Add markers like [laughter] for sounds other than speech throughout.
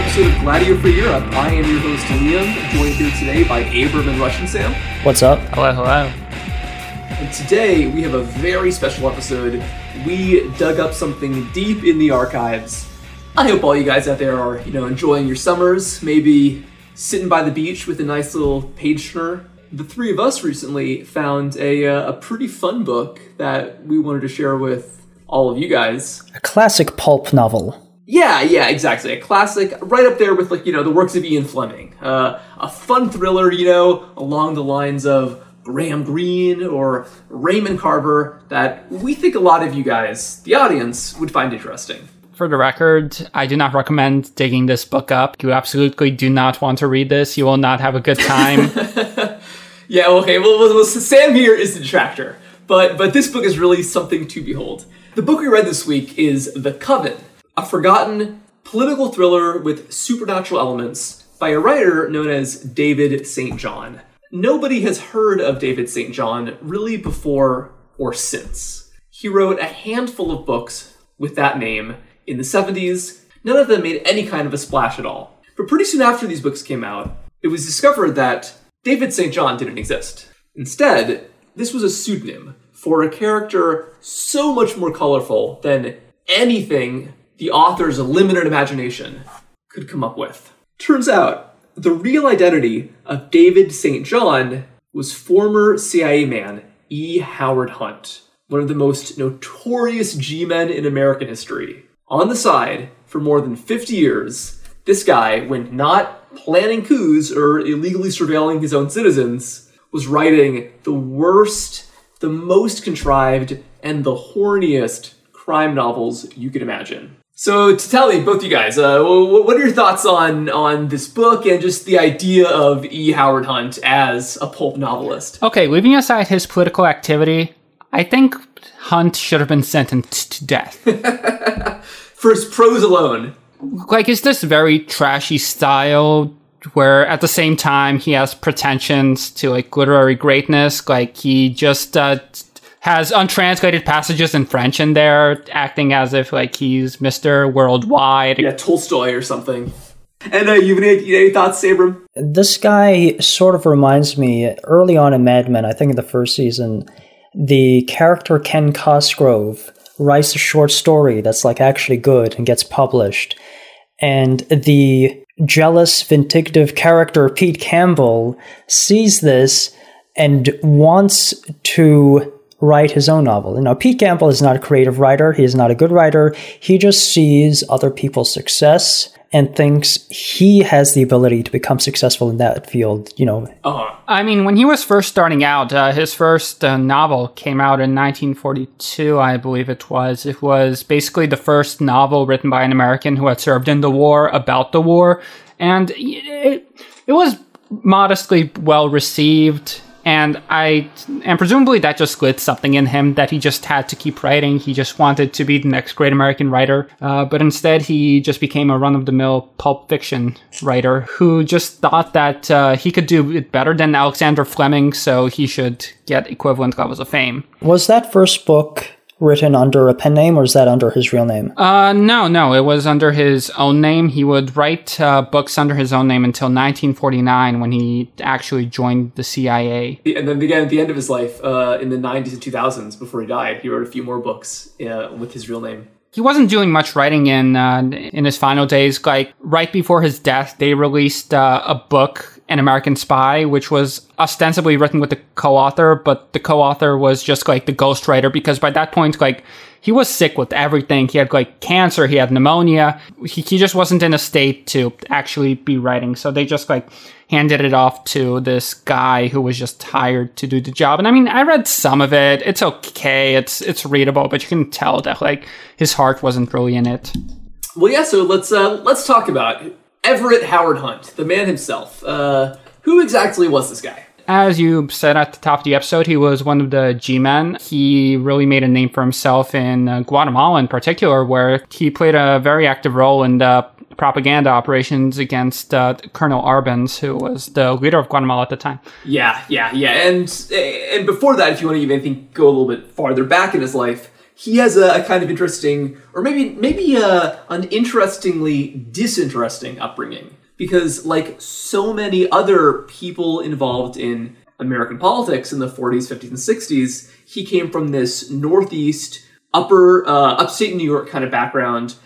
episode of Gladio for Europe. I am your host, Liam, joined here today by Abram and Russian Sam. What's up? Hello, hello. And today we have a very special episode. We dug up something deep in the archives. I hope all you guys out there are, you know, enjoying your summers, maybe sitting by the beach with a nice little page turner. The three of us recently found a, uh, a pretty fun book that we wanted to share with all of you guys. A classic pulp novel. Yeah, yeah, exactly. A classic, right up there with like you know the works of Ian Fleming. Uh, a fun thriller, you know, along the lines of Graham Greene or Raymond Carver that we think a lot of you guys, the audience, would find interesting. For the record, I do not recommend digging this book up. You absolutely do not want to read this. You will not have a good time. [laughs] [laughs] Yeah, okay. Well, well, Sam here is the detractor, but but this book is really something to behold. The book we read this week is The Coven, a forgotten political thriller with supernatural elements by a writer known as David St. John. Nobody has heard of David St. John really before or since. He wrote a handful of books with that name in the 70s. None of them made any kind of a splash at all. But pretty soon after these books came out, it was discovered that David St. John didn't exist. Instead, this was a pseudonym for a character so much more colorful than anything the author's limited imagination could come up with. Turns out, the real identity of David St. John was former CIA man E. Howard Hunt, one of the most notorious G men in American history. On the side, for more than 50 years, this guy, when not planning coups or illegally surveilling his own citizens, was writing the worst, the most contrived, and the horniest crime novels you could imagine. So, to tell me, both you guys, uh, what are your thoughts on on this book and just the idea of E. Howard Hunt as a pulp novelist? okay, leaving aside his political activity, I think Hunt should have been sentenced to death. [laughs] For his prose alone, like, it's this very trashy style where at the same time he has pretensions to like literary greatness. Like, he just uh, has untranslated passages in French in there, acting as if like he's Mr. Worldwide. yeah, Tolstoy or something. And uh, you have any, any thoughts, Abram? This guy sort of reminds me early on in Mad Men, I think in the first season, the character Ken Cosgrove writes a short story that's like actually good and gets published. And the jealous, vindictive character Pete Campbell sees this and wants to write his own novel. You know, Pete Campbell is not a creative writer. He is not a good writer. He just sees other people's success and thinks he has the ability to become successful in that field. You know, Uh, I mean, when he was first starting out, uh, his first uh, novel came out in 1942, I believe it was. It was basically the first novel written by an American who had served in the war about the war, and it, it was modestly well received. And I, and presumably that just lit something in him that he just had to keep writing. He just wanted to be the next great American writer. Uh, but instead, he just became a run of the mill pulp fiction writer who just thought that uh, he could do it better than Alexander Fleming, so he should get equivalent levels of fame. was that first book written under a pen name or is that under his real name? Uh, no, no, it was under his own name. He would write uh, books under his own name until 1949 when he actually joined the CIA. and then again, at the end of his life, uh, in the 90s and 2000s, before he died, he wrote a few more books uh, with his real name. He wasn't doing much writing in uh, in his final days. Like right before his death, they released uh, a book, An American Spy, which was ostensibly written with the co-author, but the co-author was just like the ghostwriter because by that point, like he was sick with everything. He had like cancer, he had pneumonia. He, he just wasn't in a state to actually be writing. So they just like handed it off to this guy who was just hired to do the job. And I mean, I read some of it. It's okay. It's it's readable, but you can tell that like his heart wasn't really in it. Well, yeah. So let's uh, let's talk about Everett Howard Hunt, the man himself. Uh, who exactly was this guy? As you said at the top of the episode, he was one of the G-men. He really made a name for himself in uh, Guatemala in particular, where he played a very active role in the propaganda operations against uh, Colonel Arbenz, who was the leader of Guatemala at the time. Yeah, yeah, yeah. And and before that, if you want to even think go a little bit farther back in his life, he has a, a kind of interesting, or maybe maybe a, an interestingly disinteresting upbringing. Because, like so many other people involved in American politics in the 40s, 50s, and 60s, he came from this Northeast, upper, uh, upstate New York kind of background.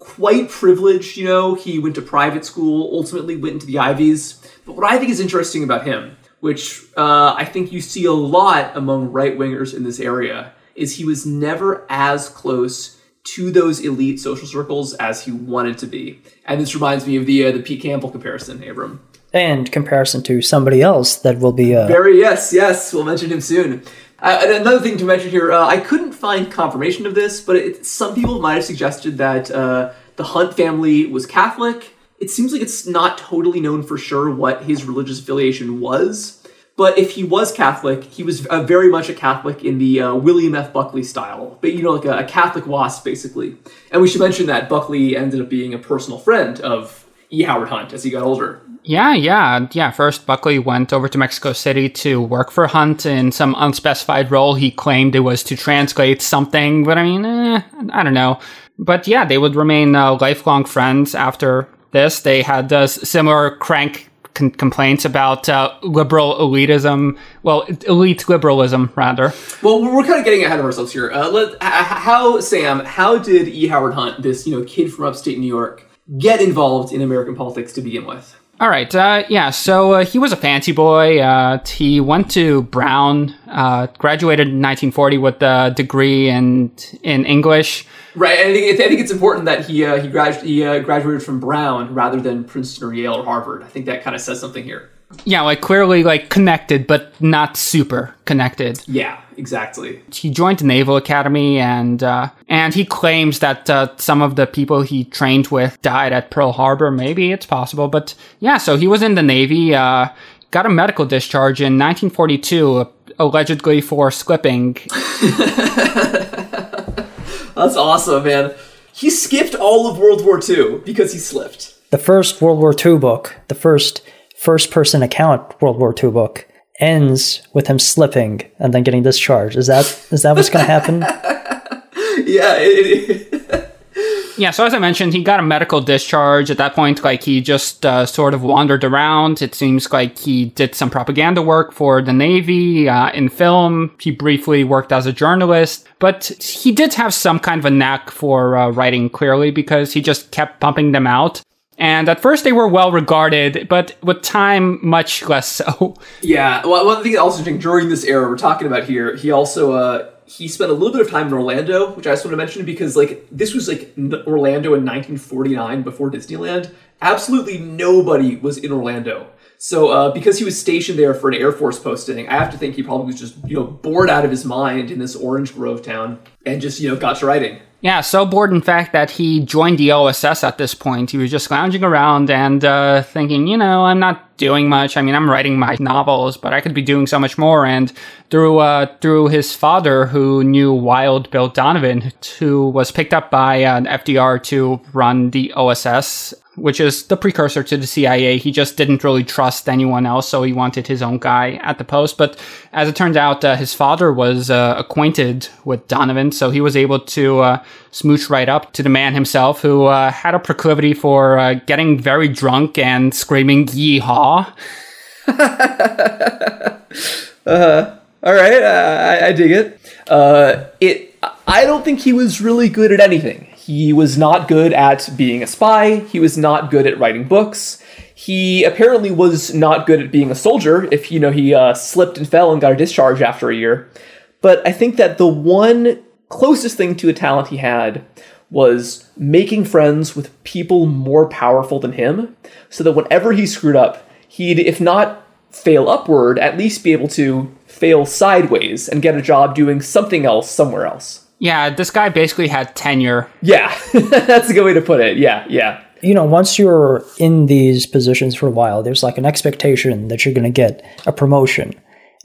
Quite privileged, you know. He went to private school, ultimately went into the Ivies. But what I think is interesting about him, which uh, I think you see a lot among right wingers in this area, is he was never as close to those elite social circles as he wanted to be. And this reminds me of the uh, the Pete Campbell comparison, Abram. And comparison to somebody else that will be uh, Barry, yes, yes, we'll mention him soon. Uh, another thing to mention here, uh, I couldn't find confirmation of this, but it, some people might have suggested that uh, the Hunt family was Catholic. It seems like it's not totally known for sure what his religious affiliation was. But if he was Catholic, he was uh, very much a Catholic in the uh, William F. Buckley style, but you know, like a, a, Catholic wasp, basically. And we should mention that Buckley ended up being a personal friend of E. Howard Hunt as he got older. Yeah, yeah, yeah. First, Buckley went over to Mexico City to work for Hunt in some unspecified role. He claimed it was to translate something, but I mean, eh, I don't know. But yeah, they would remain uh, lifelong friends after this. They had uh, similar crank con- complaints about uh, liberal elitism. Well, elite liberalism, rather. Well, we're kind of getting ahead of ourselves here. Uh, let, how, Sam? How did E. Howard Hunt, this you know kid from upstate New York, get involved in American politics to begin with? All right. Uh, yeah. So uh, he was a fancy boy. Uh, he went to Brown, uh, graduated in 1940 with a degree in in English. Right. And I think, I think it's important that he uh, he, gradu- he uh, graduated from Brown rather than Princeton or Yale or Harvard. I think that kind of says something here. Yeah, like clearly like connected, but not super connected. Yeah, exactly. He joined the Naval Academy, and uh, and he claims that uh, some of the people he trained with died at Pearl Harbor. Maybe it's possible, but yeah. So he was in the Navy. Uh, got a medical discharge in 1942, allegedly for slipping. [laughs] That's awesome, man. He skipped all of World War II because he slipped. The first World War II book, the first first person account World War II book, ends with him slipping and then getting discharged. Is that is that what's going to happen? [laughs] yeah. It, it, yeah. So as I mentioned, he got a medical discharge at that point. Like he just uh, sort of wandered around. It seems like he did some propaganda work for the Navy uh, in film. He briefly worked as a journalist, but he did have some kind of a knack for uh, writing clearly because he just kept pumping them out. And at first they were well regarded, but with time, much less so. [laughs] Yeah. Well, one thing I also interesting during this era we're talking about here, he also uh, he spent a little bit of time in Orlando, which I just want to mention because like this was like Orlando in 1949 before Disneyland. Absolutely nobody was in Orlando. So uh, because he was stationed there for an Air Force posting, I have to think he probably was just you know bored out of his mind in this Orange Grove town and just you know got to writing. Yeah, so bored, in fact, that he joined the OSS at this point. He was just lounging around and uh, thinking, you know, I'm not doing much. I mean, I'm writing my novels, but I could be doing so much more. And through uh, through his father, who knew Wild Bill Donovan, who was picked up by uh, FDR to run the OSS which is the precursor to the CIA. He just didn't really trust anyone else, so he wanted his own guy at the post. But as it turned out, uh, his father was uh, acquainted with Donovan, so he was able to uh, smooch right up to the man himself, who uh, had a proclivity for uh, getting very drunk and screaming "Yeehaw!" [laughs] uh, all right, I, I, dig it. it. I don't think he was really good at anything. He was not good at being a spy. He was not good at writing books. He apparently was not good at being a soldier. If you know he uh, slipped and fell and got a discharge after a year. But I think that the one closest thing to a talent he had was making friends with people more powerful than him, so that whenever he screwed up, he'd, if not fail upward, at least be able to fail sideways and get a job doing something else somewhere else. Yeah, this guy basically had tenure. Yeah, [laughs] that's a good way to put it. Yeah, yeah. You know, once you're in these positions for a while, there's like an expectation that you're going to get a promotion.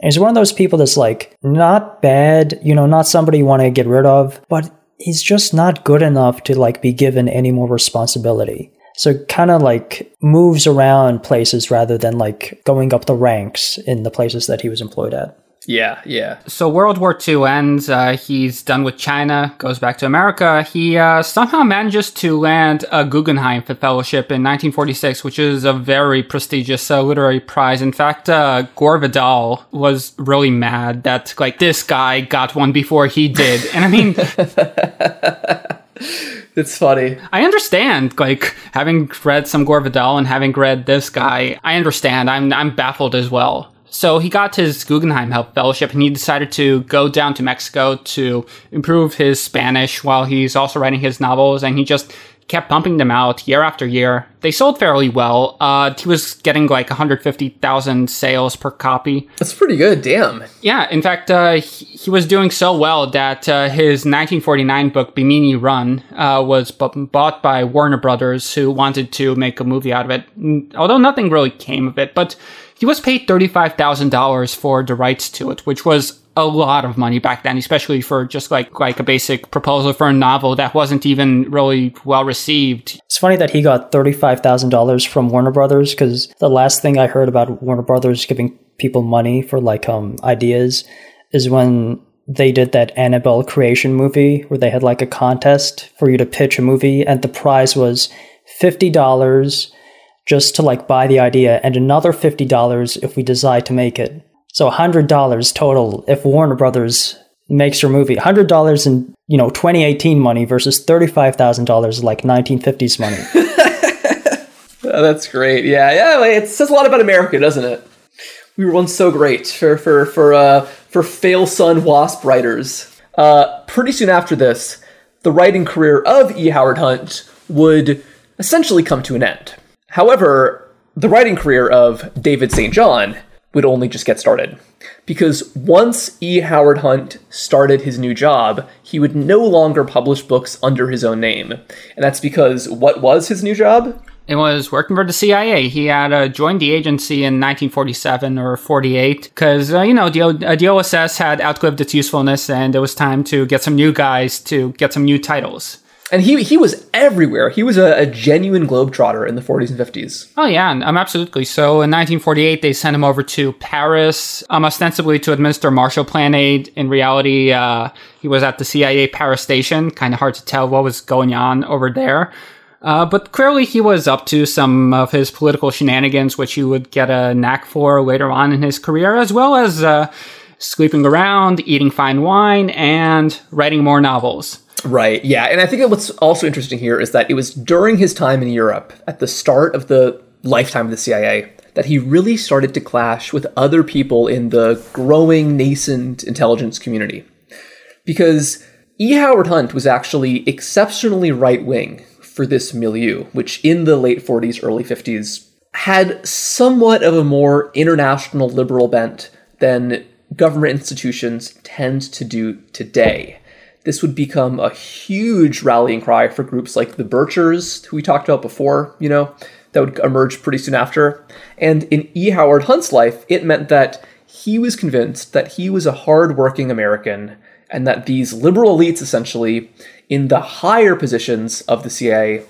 And he's one of those people that's like not bad, you know, not somebody you want to get rid of, but he's just not good enough to like be given any more responsibility. So kind of like moves around places rather than like going up the ranks in the places that he was employed at. Yeah, yeah. So World War II ends. Uh, he's done with China, goes back to America. He uh, somehow manages to land a Guggenheim Fellowship in 1946, which is a very prestigious uh, literary prize. In fact, uh, Gore Vidal was really mad that like this guy got one before he did, and I mean. [laughs] It's funny. I understand, like having read some Gore Vidal and having read this guy. I understand. I'm I'm baffled as well. So he got his Guggenheim Help Fellowship and he decided to go down to Mexico to improve his Spanish while he's also writing his novels. And he just kept pumping them out year after year. They sold fairly well. Uh, he was getting like 150,000 sales per copy. That's pretty good. Damn. Yeah. In fact, uh, he, he, was doing so well that uh, his 1949 book Bimini Run uh, was b- bought by Warner Brothers, who wanted to make a movie out of it. Although nothing really came of it, but he was paid $35,000 for the rights to it, which was a lot of money back then, especially for just like like a basic proposal for a novel that wasn't even really well received. It's funny that he got $35,000 from Warner Brothers because the last thing I heard about Warner Brothers giving people money for like um ideas is when they did that Annabelle creation movie where they had like a contest for you to pitch a movie and the prize was $50 just to like buy the idea and another $50 if we decide to make it. So $100 total if Warner Brothers makes your movie. $100 in, you know, 2018 money versus $35,000 like 1950s money. [laughs] oh, that's great. Yeah, yeah, it says a lot about America, doesn't it? We were once so great for for for uh for fail son wasp writers. Uh pretty soon after this, the writing career of E. Howard Hunt would essentially come to an end. However, the writing career of David St. John would only just get started. Because once E. Howard Hunt started his new job, he would no longer publish books under his own name. And that's because what was his new job? It was working for the CIA. He had uh, joined the agency in 1947 or 48 because, uh, you know, the, uh, the OSS had outlived its usefulness and it was time to get some new guys to get some new titles and he he was everywhere. He was a, a, genuine globetrotter in the 40s and 50s. Oh yeah, um, absolutely. So in 1948, they sent him over to Paris, um, ostensibly to administer Marshall Plan aid. In reality, uh, he was at the CIA Paris station. Kind of hard to tell what was going on over there. Uh, but clearly, he was up to some of his political shenanigans, which he would get a knack for later on in his career, as well as uh, sleeping around, eating fine wine, and writing more novels. Right. Yeah. And I think what's also interesting here is that it was during his time in Europe, at the start of the lifetime of the CIA, that he really started to clash with other people in the growing, nascent intelligence community. Because E. Howard Hunt was actually exceptionally right wing for this milieu, which in the late 40s, early 50s had somewhat of a more international liberal bent than government institutions tend to do today this would become a huge rallying cry for groups like the Birchers, who we talked about before, you know, that would emerge pretty soon after. And in E. Howard Hunt's life, it meant that he was convinced that he was a hardworking American and that these liberal elites, essentially, in the higher positions of the CIA,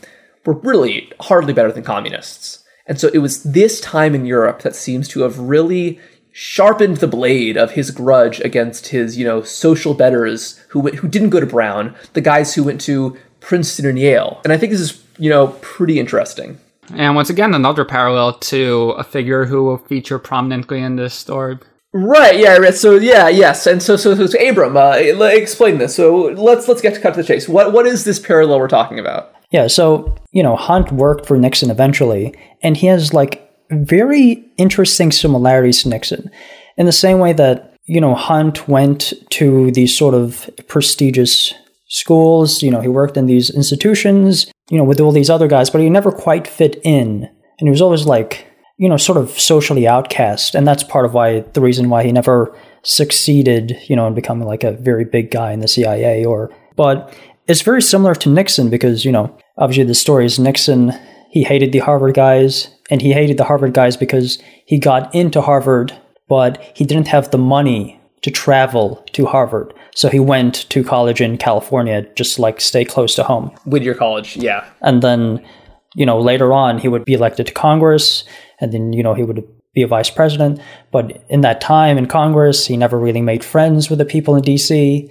were really hardly better than communists. And so it was this time in Europe that seems to have really sharpened the blade of his grudge against his, you know, social betters who who didn't go to Brown, the guys who went to Princeton and Yale. And I think this is, you know, pretty interesting. And once again, another parallel to a figure who will feature prominently in this story. Right. Yeah. So yeah. Yes. And so so so, so Abram, uh, explain this. So let's let's get to cut to the chase. What what is this parallel we're talking about? Yeah. So you know, Hunt worked for Nixon eventually, and he has like very interesting similarities to Nixon in the same way that, you know, Hunt went to these sort of prestigious schools, you know, he worked in these institutions, you know, with all these other guys, but he never quite fit in. And he was always like, you know, sort of socially outcast. And that's part of why the reason why he never succeeded, you know, in becoming like a very big guy in the CIA or, but it's very similar to Nixon because, you know, obviously the story is Nixon, he hated the Harvard guys and he hated the Harvard guys because he got into Harvard, but he didn't have the money to travel to Harvard. So he went to college in California, just like stay close to home. Whittier College, yeah. And then, you know, later on, he would be elected to Congress, and then, you know, he would be a vice president. But in that time in Congress, he never really made friends with the people in DC.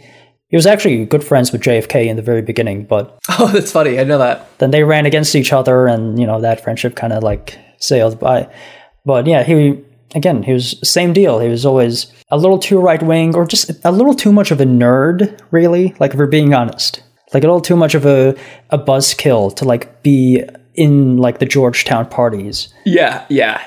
He was actually good friends with JFK in the very beginning, but [laughs] Oh, that's funny. I know that. then they ran against each other, and you know that friendship kind of like sailed by. But yeah, he again he was same deal. He was always a little too right wing, or just a little too much of a nerd, really. Like if we're being honest, like a little too much of a a buzzkill to like be in like the Georgetown parties. Yeah, yeah.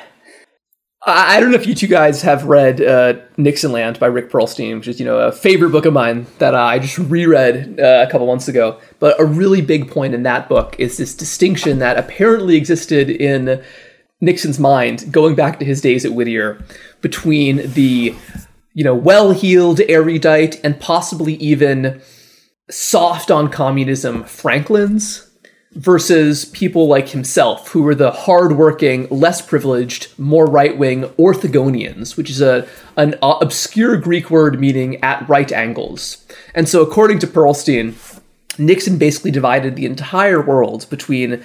I don't know if you two guys have read uh, Nixonland by Rick Perlstein, which is you know a favorite book of mine that uh, I just reread uh, a couple months ago. But a really big point in that book is this distinction that apparently existed in Nixon's mind, going back to his days at Whittier, between the you know well-heeled, erudite, and possibly even soft on communism Franklins versus people like himself, who were the hardworking, less privileged, more right wing Orthogonians, which is a an obscure Greek word meaning at right angles. And so, according to Perlstein, Nixon basically divided the entire world between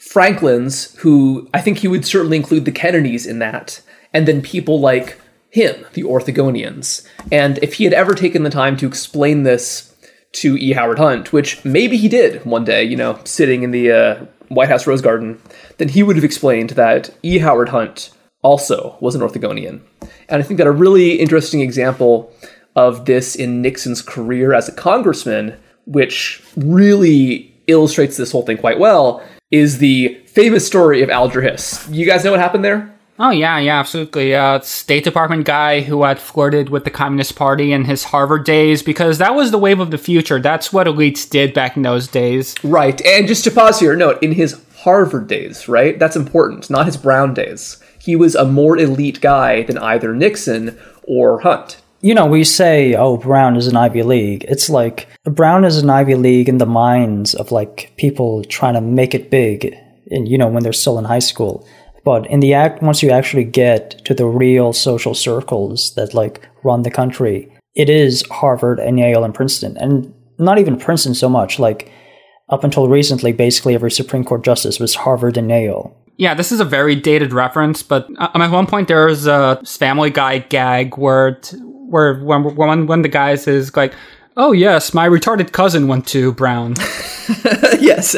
Franklins, who I think he would certainly include the Kennedys in that, and then people like him, the Orthogonians. And if he had ever taken the time to explain this to E. Howard Hunt, which maybe he did one day, you know, sitting in the uh, White House Rose Garden, then he would have explained that E. Howard Hunt also was an Orthogonian. And I think that a really interesting example of this in Nixon's career as a congressman, which really illustrates this whole thing quite well, is the famous story of Alger Hiss. You guys know what happened there? Oh yeah, yeah, absolutely. Uh, State Department guy who had flirted with the Communist Party in his Harvard days because that was the wave of the future. That's what elites did back in those days. Right. And just to pause here, note in his Harvard days, right? That's important, not his Brown days. He was a more elite guy than either Nixon or Hunt. You know, we say, "Oh, Brown is an Ivy League." It's like Brown is an Ivy League in the minds of like people trying to make it big, and you know when they're still in high school. But in the act, once you actually get to the real social circles that like run the country, it is Harvard and Yale and Princeton, and not even Princeton so much. Like up until recently, basically every Supreme Court justice was Harvard and Yale. Yeah, this is a very dated reference, but um, at one point there was a Family Guy gag where, t- where when, when when the guys is like, "Oh yes, my retarded cousin went to Brown." [laughs] yes.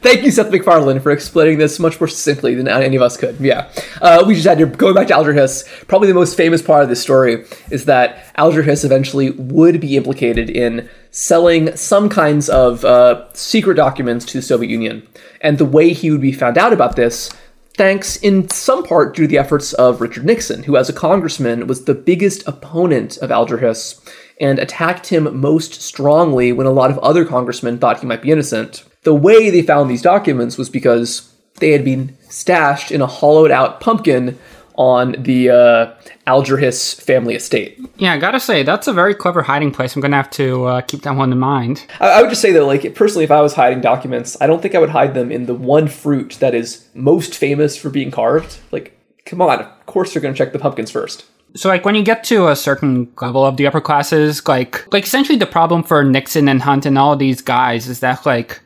Thank you, Seth MacFarlane, for explaining this much more succinctly than any of us could. Yeah. Uh, we just had to, go back to Alger Hiss, probably the most famous part of this story is that Alger Hiss eventually would be implicated in selling some kinds of uh, secret documents to the Soviet Union. And the way he would be found out about this thanks in some part due to the efforts of Richard Nixon, who, as a congressman, was the biggest opponent of Alger Hiss and attacked him most strongly when a lot of other congressmen thought he might be innocent. The way they found these documents was because they had been stashed in a hollowed out pumpkin on the uh, Alger Hiss family estate. yeah, I gotta say that's a very clever hiding place. I'm gonna have to uh, keep that one in mind. I, I would just say though, like personally, if I was hiding documents, I don't think I would hide them in the one fruit that is most famous for being carved. Like, come on, of course they're going to check the pumpkins first. So like when you get to a certain level of the upper classes, like like essentially the problem for Nixon and Hunt and all these guys is that like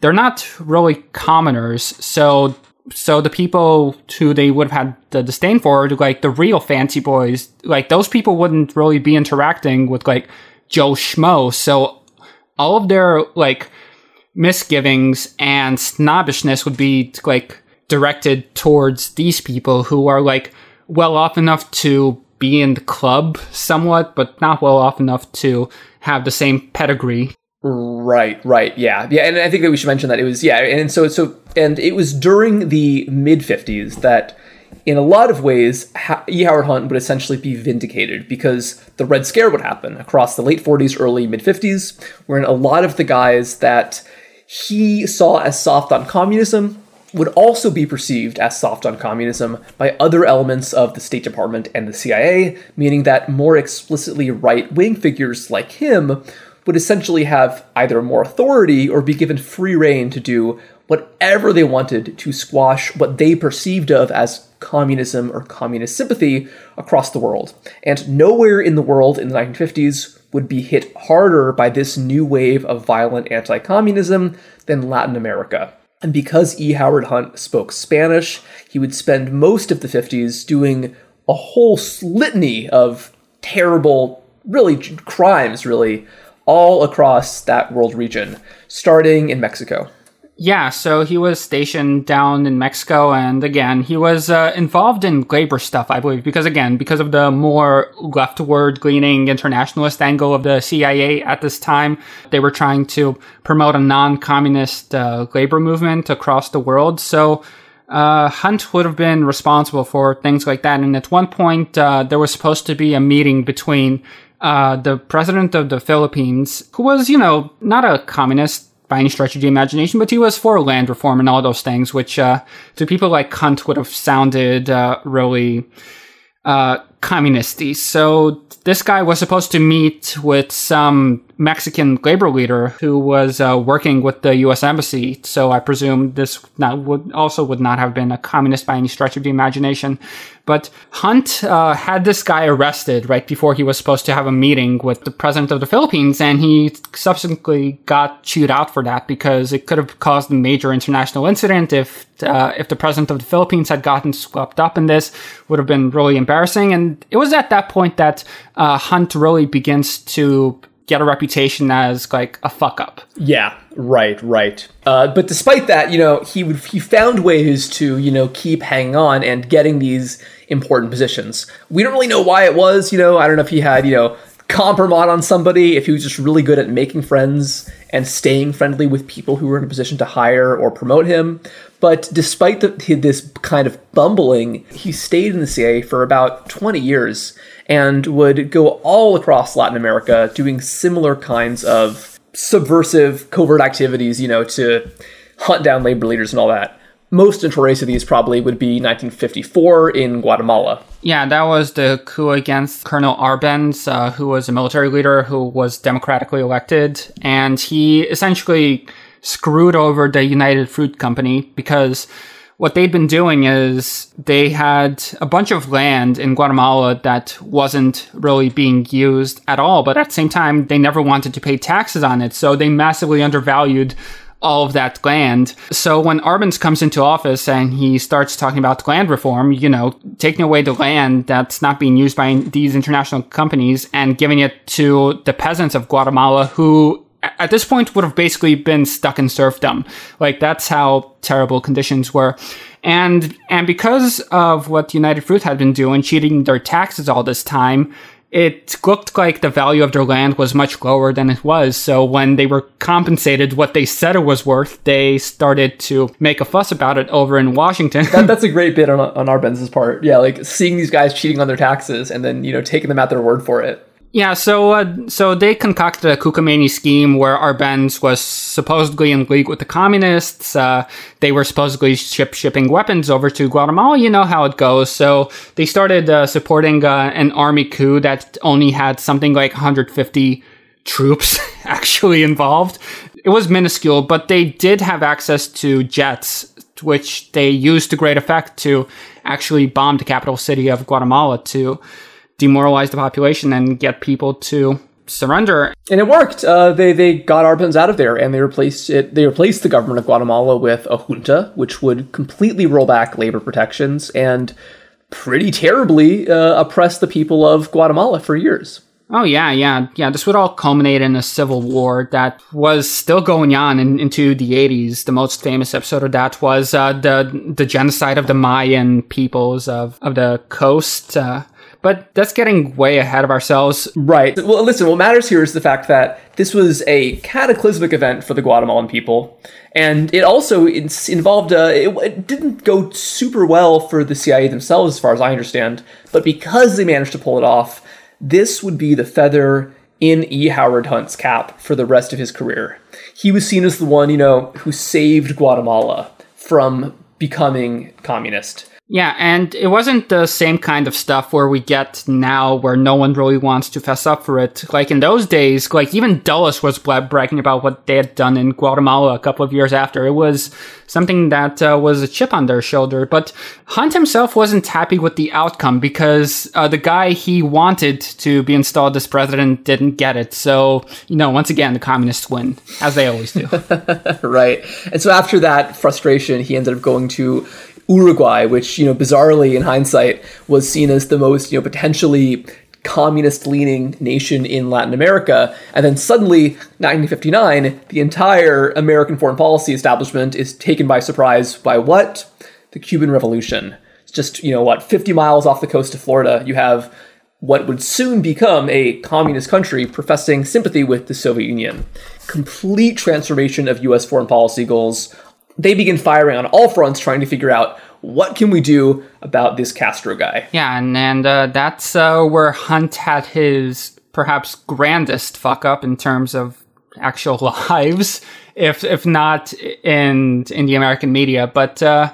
they're not really commoners. So so the people who they would have had the disdain for, like the real fancy boys, like those people wouldn't really be interacting with like Joe Schmo. So all of their like misgivings and snobbishness would be like directed towards these people who are like well off enough to be in the club somewhat, but not well off enough to have the same pedigree. Right, right, yeah, yeah, and I think that we should mention that it was yeah, and so so and it was during the mid '50s that, in a lot of ways, E. Howard Hunt would essentially be vindicated because the Red Scare would happen across the late '40s, early mid '50s, wherein a lot of the guys that he saw as soft on communism would also be perceived as soft on communism by other elements of the State Department and the CIA, meaning that more explicitly right wing figures like him would essentially have either more authority or be given free reign to do whatever they wanted to squash what they perceived of as communism or communist sympathy across the world. And nowhere in the world in the 1950s would be hit harder by this new wave of violent anti communism than Latin America. And because E. Howard Hunt spoke Spanish, he would spend most of the 50s doing a whole litany of terrible, really crimes, really, all across that world region, starting in Mexico. Yeah, so he was stationed down in Mexico, and again, he was uh, involved in labor stuff, I believe, because again, because of the more leftward leaning internationalist angle of the CIA at this time, they were trying to promote a non communist uh, labor movement across the world. So, uh, Hunt would have been responsible for things like that. And at one point, uh, there was supposed to be a meeting between uh, the president of the Philippines, who was, you know, not a communist by any stretch of the imagination, but he was for land reform and all those things, which uh, to people like Hunt would have sounded uh, really uh, communisty. So this guy was supposed to meet with some Mexican labor leader who was uh, working with the U.S. embassy. So I presume this not, would also would not have been a communist by any stretch of the imagination. But Hunt uh, had this guy arrested right before he was supposed to have a meeting with the president of the Philippines, and he subsequently got chewed out for that because it could have caused a major international incident if uh, if the president of the Philippines had gotten swept up in this. Would have been really embarrassing, and it was at that point that uh, Hunt really begins to get a reputation as like a fuck up. Yeah, right, right. Uh, but despite that, you know, he would he found ways to you know keep hanging on and getting these important positions. We don't really know why it was. You know, I don't know if he had you know compromise on somebody, if he was just really good at making friends and staying friendly with people who were in a position to hire or promote him. But despite the, this kind of bumbling, he stayed in the CIA for about 20 years and would go all across Latin America doing similar kinds of subversive, covert activities, you know, to hunt down labor leaders and all that. Most notorious of these probably would be 1954 in Guatemala. Yeah, that was the coup against Colonel Arbenz, uh, who was a military leader who was democratically elected. And he essentially screwed over the United Fruit Company because what they'd been doing is they had a bunch of land in Guatemala that wasn't really being used at all, but at the same time, they never wanted to pay taxes on it. So they massively undervalued all of that land. So when Arbenz comes into office and he starts talking about land reform, you know, taking away the land that's not being used by these international companies and giving it to the peasants of Guatemala who at this point would have basically been stuck in serfdom. Like that's how terrible conditions were. And and because of what United Fruit had been doing, cheating their taxes all this time, it looked like the value of their land was much lower than it was. So when they were compensated what they said it was worth, they started to make a fuss about it over in Washington. that, [laughs] that's a great bit on, on Arbenz's part. Yeah, like seeing these guys cheating on their taxes and then, you know, taking them at their word for it. Yeah, so uh, so they concocted a Cucamani scheme where Arbenz was supposedly in league with the communists. Uh, they were supposedly ship shipping weapons over to Guatemala. You know how it goes. So they started uh, supporting uh, an army coup that only had something like 150 troops [laughs] actually involved. It was minuscule, but they did have access to jets, which they used to great effect to actually bomb the capital city of Guatemala to demoralize the population and get people to surrender. And it worked. Uh, they they got Arbenz out of there, and they replaced it. They replaced the government of Guatemala with a junta, which would completely roll back labor protections and pretty terribly uh, oppress the people of Guatemala for years. Oh yeah, yeah, yeah. This would all culminate in a civil war that was still going on in, into the 80s. The most famous episode of that was uh, the the genocide of the Mayan peoples of of the coast. But that's getting way ahead of ourselves. Right. Well, listen, what matters here is the fact that this was a cataclysmic event for the Guatemalan people. And it also involved, uh, it, it didn't go super well for the CIA themselves, as far as I understand. But because they managed to pull it off, this would be the feather in E. Howard Hunt's cap for the rest of his career. He was seen as the one, you know, who saved Guatemala from becoming communist. Yeah, and it wasn't the same kind of stuff where we get now where no one really wants to fess up for it. Like in those days, like even Dulles was bragging about what they had done in Guatemala a couple of years after. It was something that uh, was a chip on their shoulder. But Hunt himself wasn't happy with the outcome because uh, the guy he wanted to be installed as president didn't get it. So, you know, once again, the communists win, as they always do. [laughs] right. And so after that frustration, he ended up going to Uruguay, which, you know, bizarrely in hindsight was seen as the most, you know, potentially communist leaning nation in Latin America. And then suddenly, 1959, the entire American foreign policy establishment is taken by surprise by what? The Cuban Revolution. It's just, you know, what, 50 miles off the coast of Florida, you have what would soon become a communist country professing sympathy with the Soviet Union. Complete transformation of US foreign policy goals they begin firing on all fronts, trying to figure out what can we do about this Castro guy. Yeah, and and uh, that's uh, where Hunt had his perhaps grandest fuck up in terms of actual [laughs] lives, if if not in in the American media, but. Uh,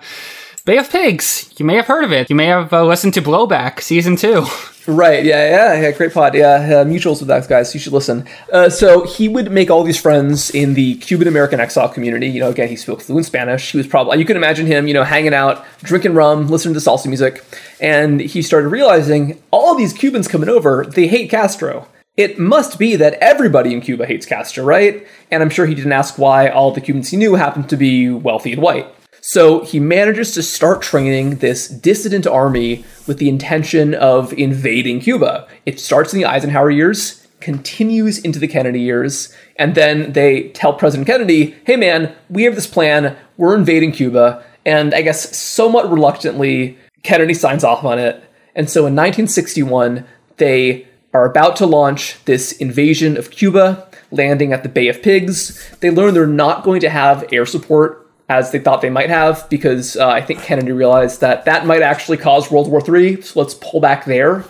Bay of Pigs. You may have heard of it. You may have uh, listened to Blowback season two. [laughs] Right. Yeah. Yeah. Yeah. Great pod. Yeah. Uh, mutuals with that guys. You should listen. Uh, so he would make all these friends in the Cuban American exile community. You know, again, he spoke fluent Spanish. He was probably you can imagine him, you know, hanging out, drinking rum, listening to salsa music, and he started realizing all these Cubans coming over, they hate Castro. It must be that everybody in Cuba hates Castro, right? And I'm sure he didn't ask why all the Cubans he knew happened to be wealthy and white. So he manages to start training this dissident army with the intention of invading Cuba. It starts in the Eisenhower years, continues into the Kennedy years, and then they tell President Kennedy, hey man, we have this plan, we're invading Cuba. And I guess somewhat reluctantly, Kennedy signs off on it. And so in 1961, they are about to launch this invasion of Cuba, landing at the Bay of Pigs. They learn they're not going to have air support as they thought they might have, because uh, I think Kennedy realized that that might actually cause World War III, so let's pull back there.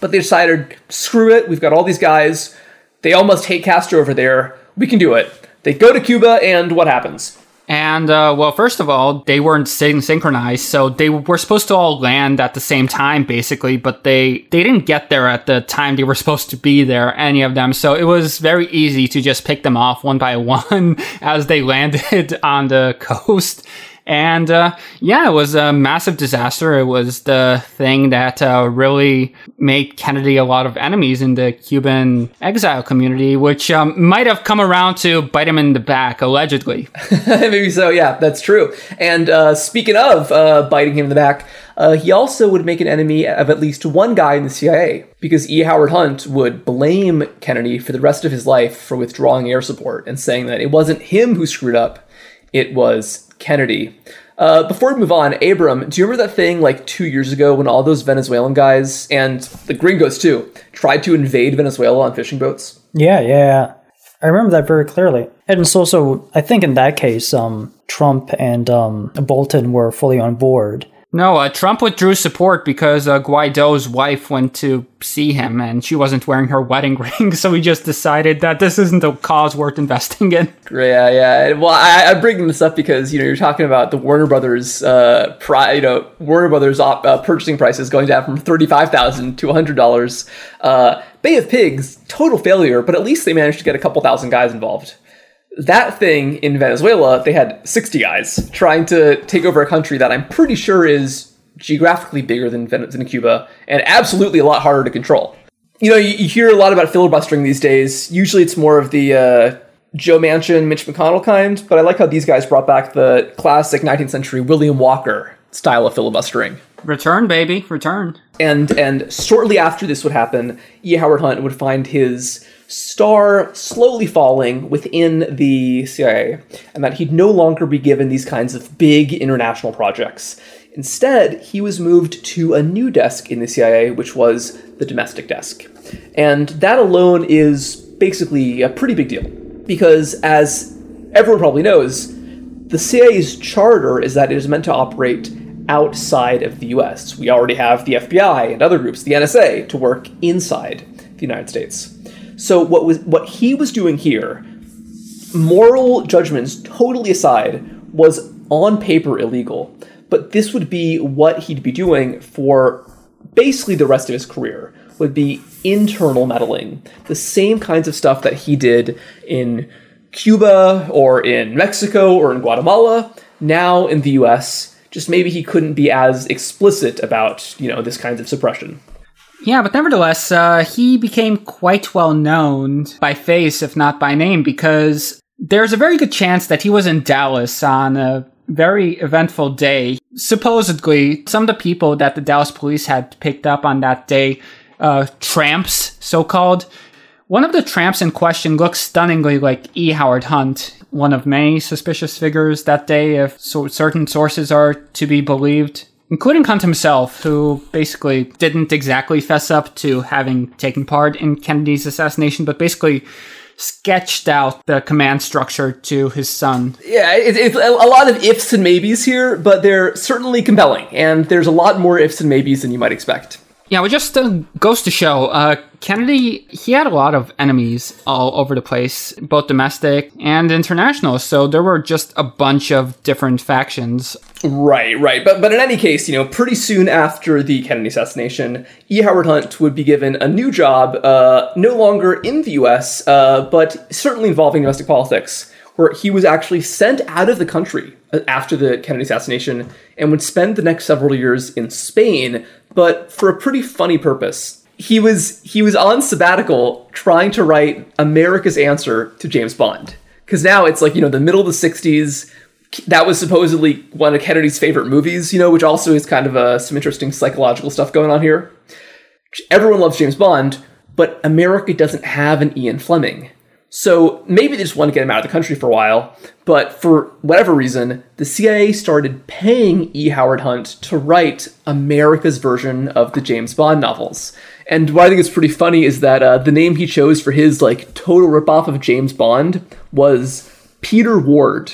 But they decided, screw it, we've got all these guys, they almost hate Castro over there, we can do it. They go to Cuba, and what happens? And uh, well, first of all, they weren't syn- synchronized, so they were supposed to all land at the same time, basically. But they they didn't get there at the time they were supposed to be there, any of them. So it was very easy to just pick them off one by [laughs] one as they landed on the coast. And uh, yeah, it was a massive disaster. It was the thing that uh, really made Kennedy a lot of enemies in the Cuban exile community, which um, might have come around to bite him in the back, allegedly. [laughs] Maybe so, yeah, that's true. And uh, speaking of uh, biting him in the back, uh, he also would make an enemy of at least one guy in the CIA because E. Howard Hunt would blame Kennedy for the rest of his life for withdrawing air support and saying that it wasn't him who screwed up, it was Kennedy. Uh, before we move on, Abram, do you remember that thing like two years ago when all those Venezuelan guys and the gringos too tried to invade Venezuela on fishing boats? Yeah, yeah. I remember that very clearly. And it's also, I think in that case, um, Trump and um, Bolton were fully on board. No, uh, Trump withdrew support because uh, Guaido's wife went to see him and she wasn't wearing her wedding [laughs] ring. So he just decided that this isn't a cause worth investing in. [laughs] Yeah, yeah. Well, I, I bring this up because you know you're talking about the Warner Brothers, uh, pri- you know, Warner Brothers op- uh, purchasing prices going down from thirty five thousand to hundred dollars. Uh, Bay of Pigs, total failure, but at least they managed to get a couple thousand guys involved that thing in Venezuela, they had 60 guys trying to take over a country that I'm pretty sure is geographically bigger than, than Cuba and absolutely a lot harder to control. You know, you, you hear a lot about filibustering these days. Usually it's more of the uh, Joe Manchin, Mitch McConnell kind, but I like how these guys brought back the classic 19th century William Walker style of filibustering. Return, baby, return. And and shortly after this would happen, E. Howard Hunt would find his star slowly falling within the CIA, and that he'd no longer be given these kinds of big international projects. Instead, he was moved to a new desk in the CIA, which was the domestic desk. And that alone is basically a pretty big deal. Because, as everyone probably knows, the CIA's charter is that it is meant to operate outside of the US. We already have the FBI and other groups, the NSA, to work inside the United States. So what was what he was doing here, moral judgments totally aside, was on paper illegal, but this would be what he'd be doing for basically the rest of his career would be internal meddling. The same kinds of stuff that he did in Cuba or in Mexico or in Guatemala, now in the US. Just maybe he couldn't be as explicit about, you know, this kinds of suppression. Yeah, but nevertheless, uh, he became quite well known by face, if not by name, because there's a very good chance that he was in Dallas on a very eventful day. Supposedly, some of the people that the Dallas police had picked up on that day, uh, tramps, so called, one of the tramps in question looks stunningly like E. Howard Hunt, one of many suspicious figures that day, if so certain sources are to be believed, including Hunt himself, who basically didn't exactly fess up to having taken part in Kennedy's assassination, but basically sketched out the command structure to his son. Yeah, it, it's a lot of ifs and maybes here, but they're certainly compelling, and there's a lot more ifs and maybes than you might expect. Yeah, it just uh, goes to show uh, Kennedy, he had a lot of enemies all over the place, both domestic and international. So there were just a bunch of different factions. Right, right. But but in any case, you know, pretty soon after the Kennedy assassination, E. Howard Hunt would be given a new job, uh, no longer in the U.S., uh, but certainly involving domestic politics, where he was actually sent out of the country uh, after the Kennedy assassination and would spend the next several years in Spain but for a pretty funny purpose. He was he was on sabbatical trying to write America's answer to James Bond. Cuz now it's like, you know, the middle of the 60s that was supposedly one of Kennedy's favorite movies, you know, which also is kind of uh, some interesting psychological stuff going on here. Everyone loves James Bond, but America doesn't have an Ian Fleming. So maybe they just want to get him out of the country for a while, but for whatever reason, the CIA started paying E. Howard Hunt to write America's version of the James Bond novels. And what I think is pretty funny is that uh, the name he chose for his like total ripoff of James Bond was Peter Ward.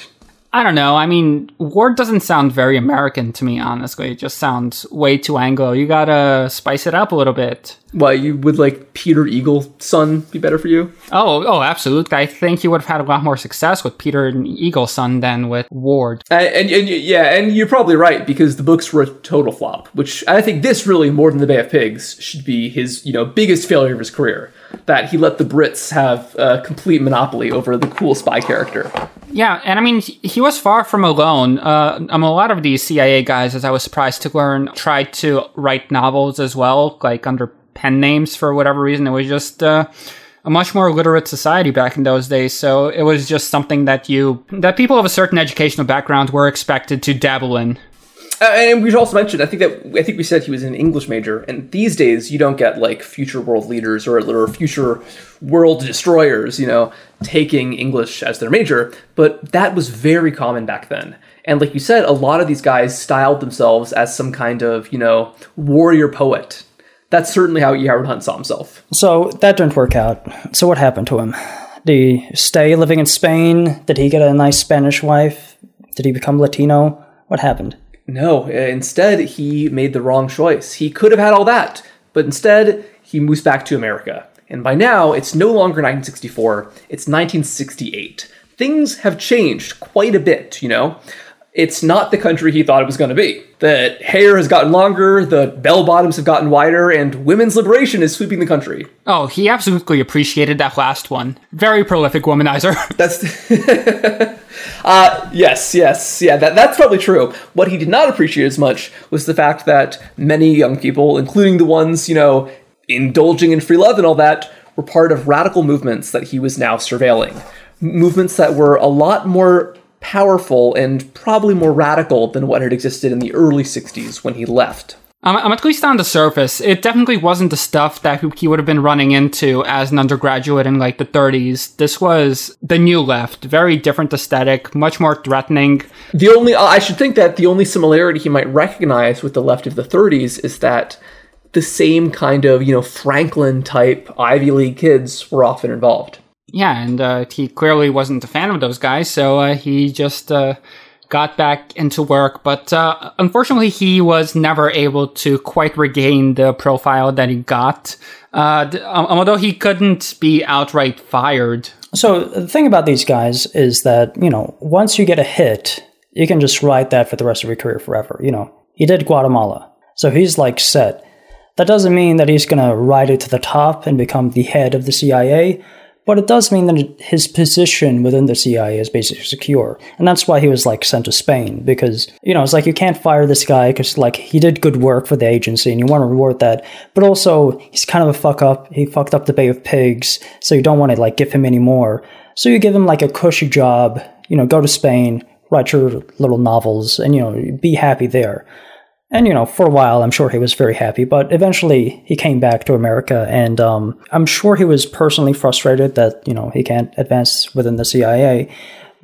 I don't know. I mean, Ward doesn't sound very American to me, honestly. It just sounds way too Anglo. You gotta spice it up a little bit. Why you would like Peter Eagle son be better for you? Oh, oh, absolutely. I think you would have had a lot more success with Peter Eagle son than with Ward. And, and, and yeah, and you're probably right because the books were a total flop. Which I think this really more than the Bay of Pigs should be his you know biggest failure of his career. That he let the Brits have a complete monopoly over the cool spy character. Yeah, and I mean, he was far from alone. Uh, um, a lot of these CIA guys, as I was surprised to learn, tried to write novels as well, like under pen names for whatever reason. It was just uh, a much more literate society back in those days. So it was just something that you, that people of a certain educational background were expected to dabble in. Uh, and we should also mention, I think that I think we said he was an English major, and these days you don't get like future world leaders or, or future world destroyers, you know, taking English as their major. But that was very common back then. And like you said, a lot of these guys styled themselves as some kind of, you know, warrior poet. That's certainly how E. Hunt saw himself. So that didn't work out. So what happened to him? Did he stay living in Spain? Did he get a nice Spanish wife? Did he become Latino? What happened? No, uh, instead, he made the wrong choice. He could have had all that, but instead, he moves back to America. And by now, it's no longer 1964, it's 1968. Things have changed quite a bit, you know? It's not the country he thought it was going to be. The hair has gotten longer, the bell bottoms have gotten wider, and women's liberation is sweeping the country. Oh, he absolutely appreciated that last one. Very prolific womanizer. [laughs] That's. [laughs] uh, yes, yes, yeah, that, that's probably true. What he did not appreciate as much was the fact that many young people, including the ones, you know, indulging in free love and all that, were part of radical movements that he was now surveilling. Movements that were a lot more powerful and probably more radical than what had existed in the early 60s when he left. Um, at least on the surface, it definitely wasn't the stuff that he would have been running into as an undergraduate in like the 30s. This was the new left, very different aesthetic, much more threatening. The only, I should think that the only similarity he might recognize with the left of the 30s is that the same kind of, you know, Franklin type Ivy League kids were often involved. Yeah, and uh, he clearly wasn't a fan of those guys, so uh, he just uh, got back into work. But uh, unfortunately, he was never able to quite regain the profile that he got, uh, um, although he couldn't be outright fired. So the thing about these guys is that, you know, once you get a hit, you can just write that for the rest of your career forever. You know, he did Guatemala. So he's like set. That doesn't mean that he's going to ride it to the top and become the head of the CIA, but it does mean that his position within the CIA is basically secure. And that's why he was like sent to Spain because, you know, it's like you can't fire this guy because like he did good work for the agency and you want to reward that. But also he's kind of a fuck up. He fucked up the Bay of Pigs. So you don't want to like give him any more. So you give him like a cushy job, you know, go to Spain, write your little novels and, you know, be happy there. And, you know, for a while, I'm sure he was very happy, but eventually he came back to America, and um, I'm sure he was personally frustrated that, you know, he can't advance within the CIA.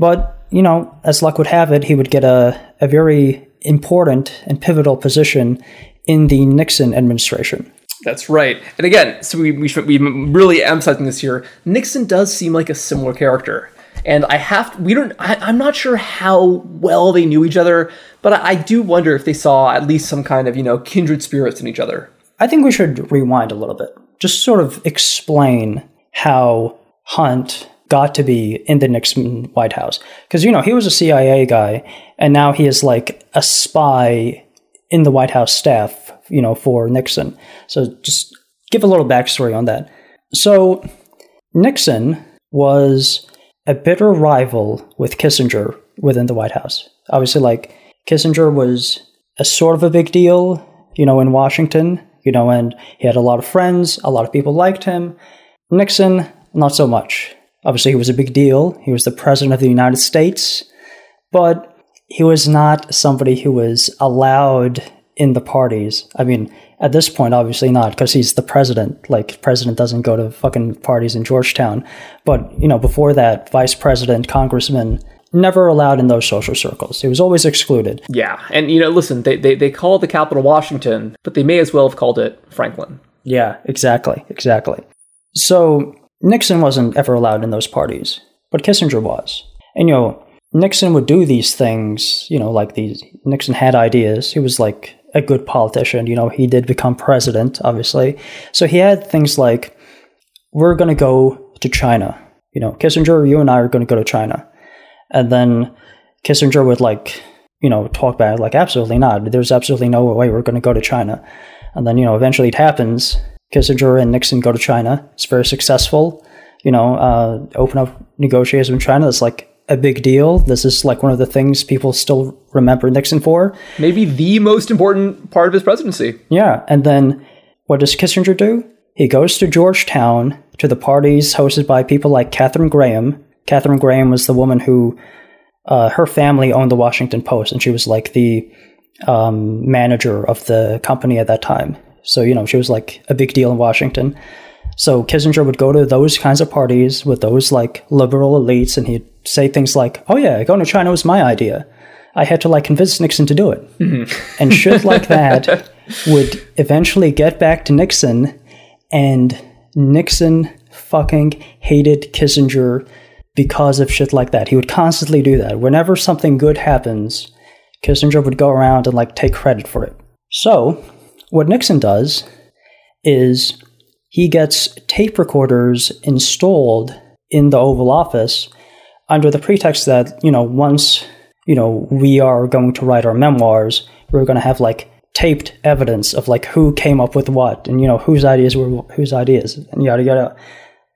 But, you know, as luck would have it, he would get a, a very important and pivotal position in the Nixon administration. That's right. And again, so we, we be really emphasizing this here. Nixon does seem like a similar character. And I have, we don't, I, am not sure how well they knew each other, but I, I do wonder if they saw at least some kind of, you know, kindred spirits in each other. I think we should rewind a little bit. Just sort of explain how Hunt got to be in the Nixon White House. Because, you know, he was a CIA guy, and now he is like a spy in the White House staff, you know, for Nixon. So just give a little backstory on that. So Nixon was a bitter rival with Kissinger within the White House. Obviously, like Kissinger was a sort of a big deal, you know, in Washington, you know, and he had a lot of friends, a lot of people liked him. Nixon, not so much. Obviously, he was a big deal. He was the president of the United States, but he was not somebody who was allowed in the parties. I mean, at this point, obviously not, because he's the president. Like, president doesn't go to fucking parties in Georgetown. But, you know, before that, vice president, congressman, never allowed in those social circles. He was always excluded. Yeah. And, you know, listen, they, they, they call the capital Washington, but they may as well have called it Franklin. Yeah, exactly. Exactly. So, Nixon wasn't ever allowed in those parties, but Kissinger was. And, you know, Nixon would do these things, you know, like these. Nixon had ideas. He was like a good politician. You know, he did become president, obviously. So he had things like, we're going to go to China. You know, Kissinger, you and I are going to go to China. And then Kissinger would like, you know, talk back like, absolutely not. There's absolutely no way we're going to go to China. And then, you know, eventually it happens. Kissinger and Nixon go to China. It's very successful. You know, uh, open up negotiations with China. It's like a big deal. This is like one of the things people still remember Nixon for. Maybe the most important part of his presidency. Yeah. And then what does Kissinger do? He goes to Georgetown to the parties hosted by people like Katharine Graham. Katharine Graham was the woman who, uh, her family owned the Washington Post, and she was like the um, manager of the company at that time. So, you know, she was like a big deal in Washington. So Kissinger would go to those kinds of parties with those like liberal elites, and he'd say things like, "Oh yeah, going to China was my idea." I had to like convince Nixon to do it, mm-hmm. and shit [laughs] like that would eventually get back to Nixon, and Nixon fucking hated Kissinger because of shit like that. He would constantly do that. Whenever something good happens, Kissinger would go around and like take credit for it. So, what Nixon does is he gets tape recorders installed in the Oval Office under the pretext that, you know, once, you know, we are going to write our memoirs, we're going to have like taped evidence of like who came up with what and, you know, whose ideas were whose ideas and yada yada.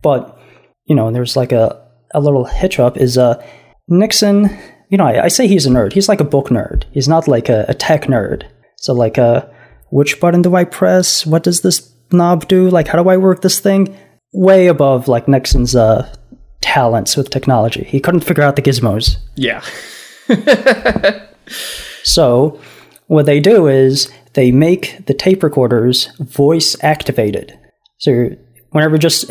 But, you know, there's like a, a little hitch up is uh, Nixon, you know, I, I, say he's a nerd. He's like a book nerd. He's not like a, a tech nerd. So, like, uh, which button do I press? What does this knob do? Like, how do I work this thing? Way above like Nixon's uh, talents with technology. He couldn't figure out the gizmos. Yeah. [laughs] so, what they do is they make the tape recorders voice activated. So, whenever just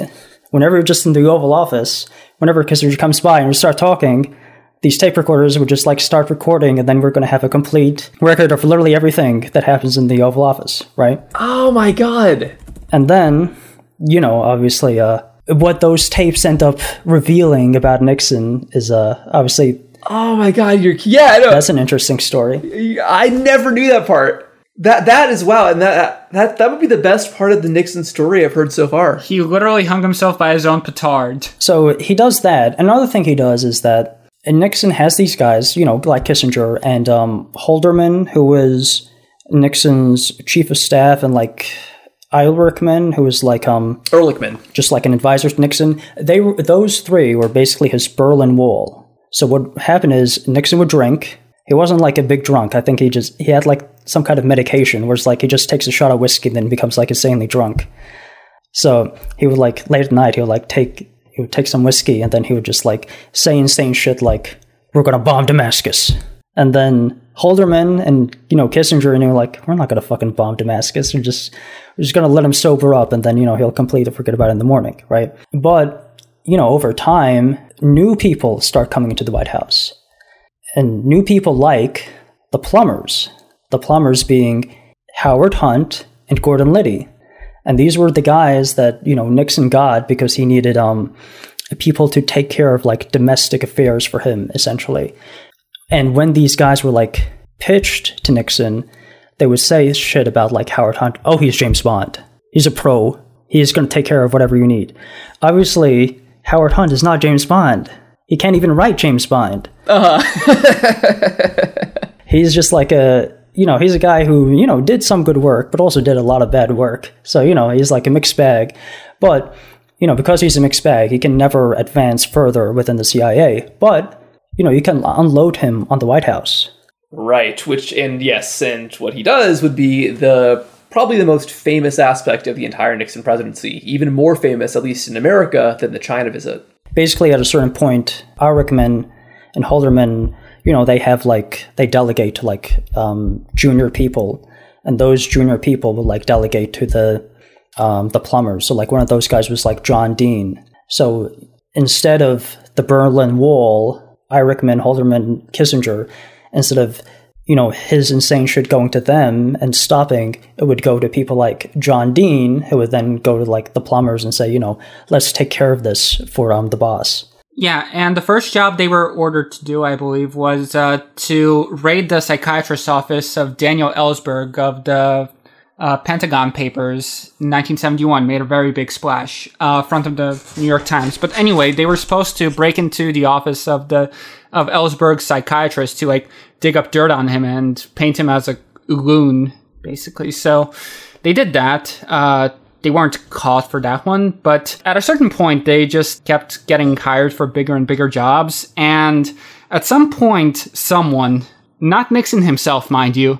whenever just in the Oval Office, whenever Kissinger comes by and we start talking, these tape recorders would just like start recording and then we're going to have a complete record of literally everything that happens in the Oval Office, right? Oh my god. And then, you know, obviously, uh, what those tapes end up revealing about Nixon is uh, obviously. Oh my God! You're yeah. That's an interesting story. I never knew that part. That that is wow, and that that that would be the best part of the Nixon story I've heard so far. He literally hung himself by his own petard. So he does that. Another thing he does is that and Nixon has these guys, you know, like Kissinger and um, Haldeman, who was Nixon's chief of staff, and like Ehrlichman, who was like um Ehrlichman. just like an advisor to Nixon. They were those three were basically his Berlin Wall. So what happened is Nixon would drink. He wasn't like a big drunk. I think he just he had like some kind of medication, where it's like he just takes a shot of whiskey and then becomes like insanely drunk. So he would like late at night he would like take he would take some whiskey and then he would just like say insane shit like we're gonna bomb Damascus. And then Haldeman and you know Kissinger and they were like, we're not gonna fucking bomb Damascus. We're just we're just gonna let him sober up and then you know he'll completely forget about it in the morning, right? But you know over time, new people start coming into the White House, and new people like the plumbers. The plumbers being Howard Hunt and Gordon Liddy, and these were the guys that you know Nixon got because he needed um people to take care of like domestic affairs for him essentially. And when these guys were like pitched to Nixon, they would say shit about like Howard Hunt. Oh, he's James Bond. He's a pro. He's going to take care of whatever you need. Obviously, Howard Hunt is not James Bond. He can't even write James Bond. Uh huh. [laughs] he's just like a, you know, he's a guy who, you know, did some good work, but also did a lot of bad work. So, you know, he's like a mixed bag. But, you know, because he's a mixed bag, he can never advance further within the CIA. But you know, you can unload him on the White House. Right, which, and yes, and what he does would be the probably the most famous aspect of the entire Nixon presidency, even more famous, at least in America, than the China visit. Basically, at a certain point, Ehrlichman and Haldeman, you know, they have like, they delegate to like um, junior people, and those junior people will like delegate to the um, the plumbers. So, like, one of those guys was like John Dean. So, instead of the Berlin Wall Ehrlichman, Haldeman, Kissinger, instead of you know his insane shit going to them and stopping, it would go to people like John Dean, who would then go to like the plumbers and say, you know, let's take care of this for um the boss. Yeah, and the first job they were ordered to do, I believe, was uh, to raid the psychiatrist's office of Daniel Ellsberg of the uh, Pentagon Papers 1971 made a very big splash uh, front of the New York Times. But anyway, they were supposed to break into the office of the of Ellsberg's psychiatrist to like dig up dirt on him and paint him as a loon, basically. So they did that. Uh, they weren't caught for that one, but at a certain point, they just kept getting hired for bigger and bigger jobs. And at some point, someone, not Nixon himself, mind you,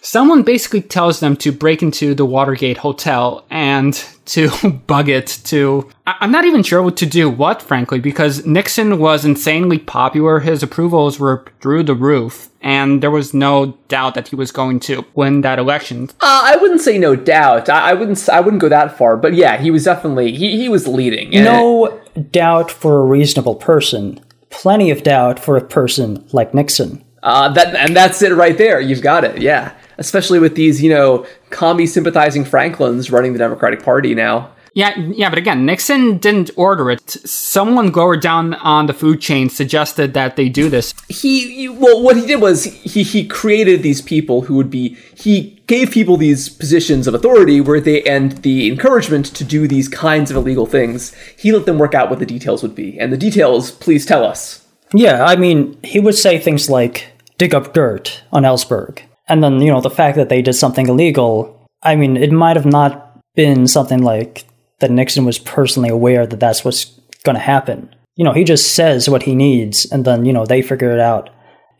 someone basically tells them to break into the Watergate Hotel and [laughs] to bug it to. I'm not even sure what to do what, frankly, because Nixon was insanely popular. His approvals were through the roof, and there was no doubt that he was going to win that election. Uh, I wouldn't say no doubt. I, I, wouldn't. I wouldn't go that far, but yeah, he was definitely he, he was leading. No doubt for a reasonable person. Plenty of doubt for a person like Nixon. Uh, that and that's it right there. You've got it. Yeah especially with these, you know, commie sympathizing Franklins running the Democratic Party now. Yeah, yeah, but again, Nixon didn't order it. Someone lower down on the food chain suggested that they do this. He, well, what he did was he he created these people who would be he gave people these positions of authority where they and the encouragement to do these kinds of illegal things. He let them work out what the details would be, and the details, please tell us. Yeah, I mean, he would say things like dig up dirt on Ellsberg and then, you know, the fact that they did something illegal, I mean, it might have not been something like that Nixon was personally aware that that's what's going to happen. You know, he just says what he needs and then, you know, they figure it out.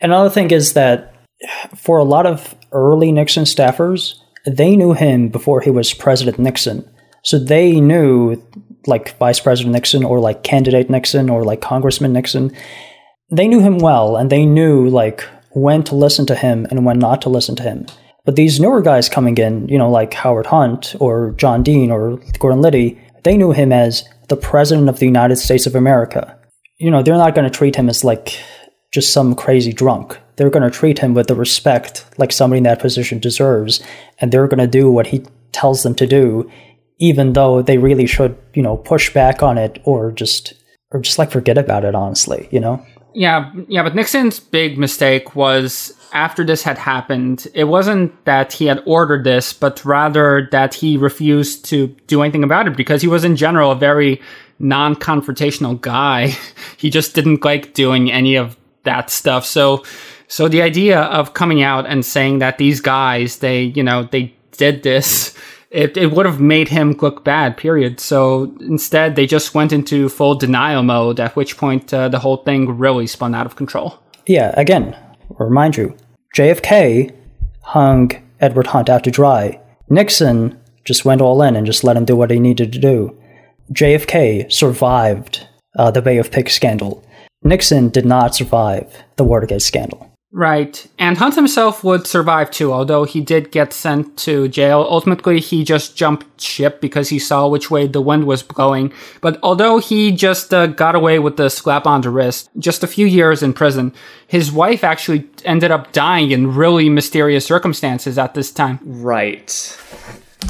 Another thing is that for a lot of early Nixon staffers, they knew him before he was President Nixon. So they knew like Vice President Nixon or like candidate Nixon or like Congressman Nixon. They knew him well and they knew like when to listen to him and when not to listen to him. But these newer guys coming in, you know, like Howard Hunt or John Dean or Gordon Liddy, they knew him as the President of the United States of America. You know, they're not going to treat him as like just some crazy drunk. They're going to treat him with the respect like somebody in that position deserves, and they're going to do what he tells them to do, even though they really should, you know, push back on it or just or just like forget about it honestly, you know? Yeah, yeah, but Nixon's big mistake was after this had happened, it wasn't that he had ordered this, but rather that he refused to do anything about it because he was in general a very non-confrontational guy. [laughs] he just didn't like doing any of that stuff. So, so the idea of coming out and saying that these guys, they, you know, they did this, it, it would have made him look bad, period. So instead, they just went into full denial mode, at which point uh, the whole thing really spun out of control. Yeah, again, remind you, JFK hung Edward Hunt out to dry. Nixon just went all in and just let him do what he needed to do. JFK survived uh, the Bay of Pigs scandal. Nixon did not survive the Watergate scandal. Right. And Hunt himself would survive too, although he did get sent to jail. Ultimately, he just jumped ship because he saw which way the wind was blowing. But although he just uh, got away with the slap on the wrist, just a few years in prison, his wife actually ended up dying in really mysterious circumstances at this time. Right.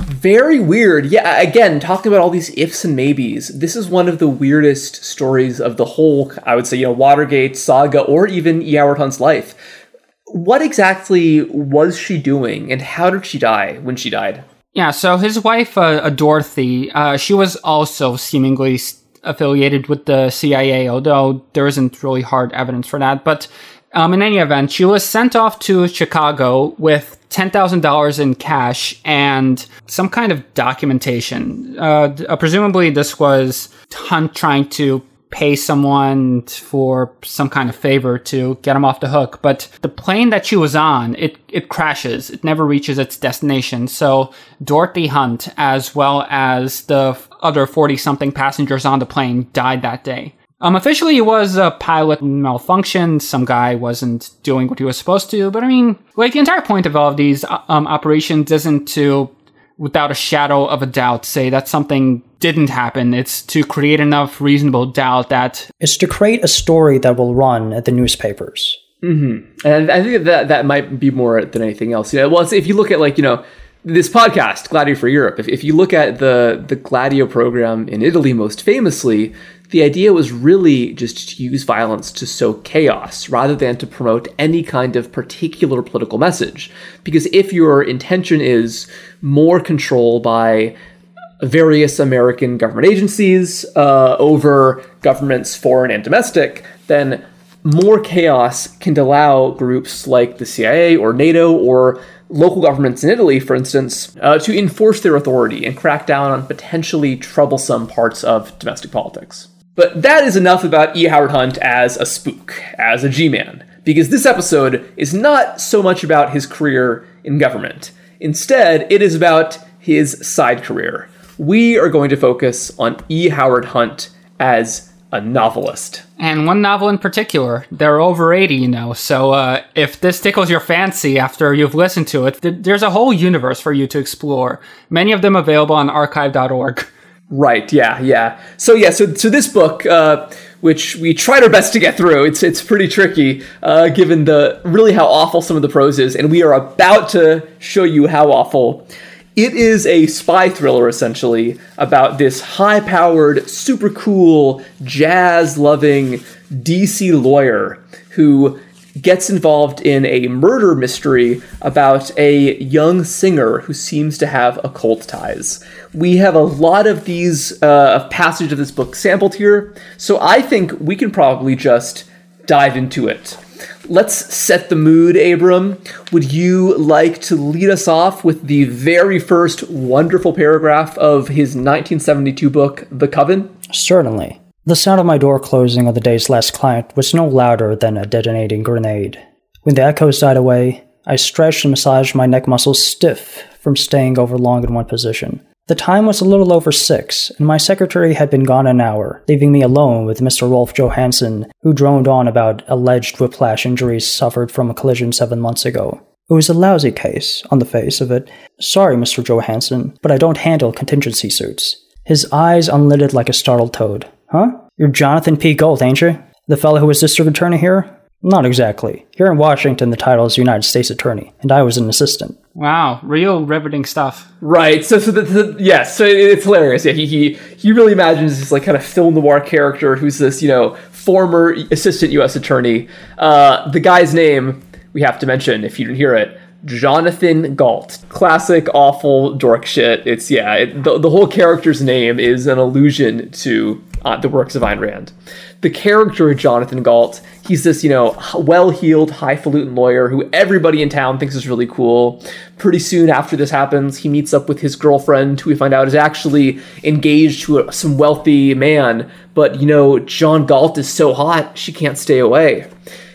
Very weird. Yeah, again, talking about all these ifs and maybes. This is one of the weirdest stories of the whole, I would say, you know, Watergate saga or even E. Life. What exactly was she doing and how did she die when she died? Yeah, so his wife, uh, uh, Dorothy, uh, she was also seemingly affiliated with the CIA, although there isn't really hard evidence for that. But um, in any event, she was sent off to Chicago with $10,000 in cash and some kind of documentation. Uh, uh, presumably, this was Hunt trying to pay someone for some kind of favor to get him off the hook. But the plane that she was on, it, it crashes. It never reaches its destination. So Dorothy Hunt, as well as the other 40 something passengers on the plane, died that day. Um, officially, it was a pilot malfunction. Some guy wasn't doing what he was supposed to. But I mean, like the entire point of all of these uh, um, operations isn't to, without a shadow of a doubt, say that something didn't happen. It's to create enough reasonable doubt that it's to create a story that will run at the newspapers. Mm-hmm. And I think that that might be more than anything else. You know, well, if you look at like you know this podcast, Gladio for Europe, if, if you look at the the Gladio program in Italy, most famously, the idea was really just to use violence to sow chaos rather than to promote any kind of particular political message. Because if your intention is more control by various American government agencies uh, over governments, foreign and domestic, then more chaos can allow groups like the CIA or NATO or local governments in Italy, for instance, uh, to enforce their authority and crack down on potentially troublesome parts of domestic politics. But that is enough about E. Howard Hunt as a spook, as a G Man, because this episode is not so much about his career in government. Instead, it is about his side career. We are going to focus on E. Howard Hunt as a novelist. And one novel in particular. There are over 80, you know, so uh, if this tickles your fancy after you've listened to it, th- there's a whole universe for you to explore. Many of them available on archive.org. [laughs] Right. Yeah. Yeah. So yeah. So so this book, uh, which we tried our best to get through, it's it's pretty tricky, uh, given the really how awful some of the prose is, and we are about to show you how awful. It is a spy thriller essentially about this high-powered, super cool, jazz-loving DC lawyer who gets involved in a murder mystery about a young singer who seems to have occult ties. We have a lot of these uh, passages of this book sampled here, so I think we can probably just dive into it. Let's set the mood, Abram. Would you like to lead us off with the very first wonderful paragraph of his 1972 book, The Coven? Certainly. The sound of my door closing on the day's last client was no louder than a detonating grenade. When the echoes died away, I stretched and massaged my neck muscles stiff from staying over long in one position. The time was a little over six, and my secretary had been gone an hour, leaving me alone with Mr. Rolf Johansson, who droned on about alleged whiplash injuries suffered from a collision seven months ago. It was a lousy case, on the face of it. Sorry, Mr. Johansson, but I don't handle contingency suits. His eyes unlidded like a startled toad. Huh? You're Jonathan P. Gault, ain't you? The fellow who was district attorney here? Not exactly. Here in Washington, the title is United States Attorney, and I was an assistant. Wow, real riveting stuff. Right. So, so the, the yes, so it's hilarious. Yeah, he he he really imagines this like kind of film noir character who's this you know former assistant U.S. attorney. Uh, the guy's name we have to mention if you didn't hear it. Jonathan Galt. Classic awful dork shit. It's yeah, it, the, the whole character's name is an allusion to uh, the works of Ayn Rand. The character of Jonathan Galt, he's this, you know, well-heeled, highfalutin lawyer who everybody in town thinks is really cool. Pretty soon after this happens, he meets up with his girlfriend, who we find out is actually engaged to a, some wealthy man. But you know, John Galt is so hot, she can't stay away.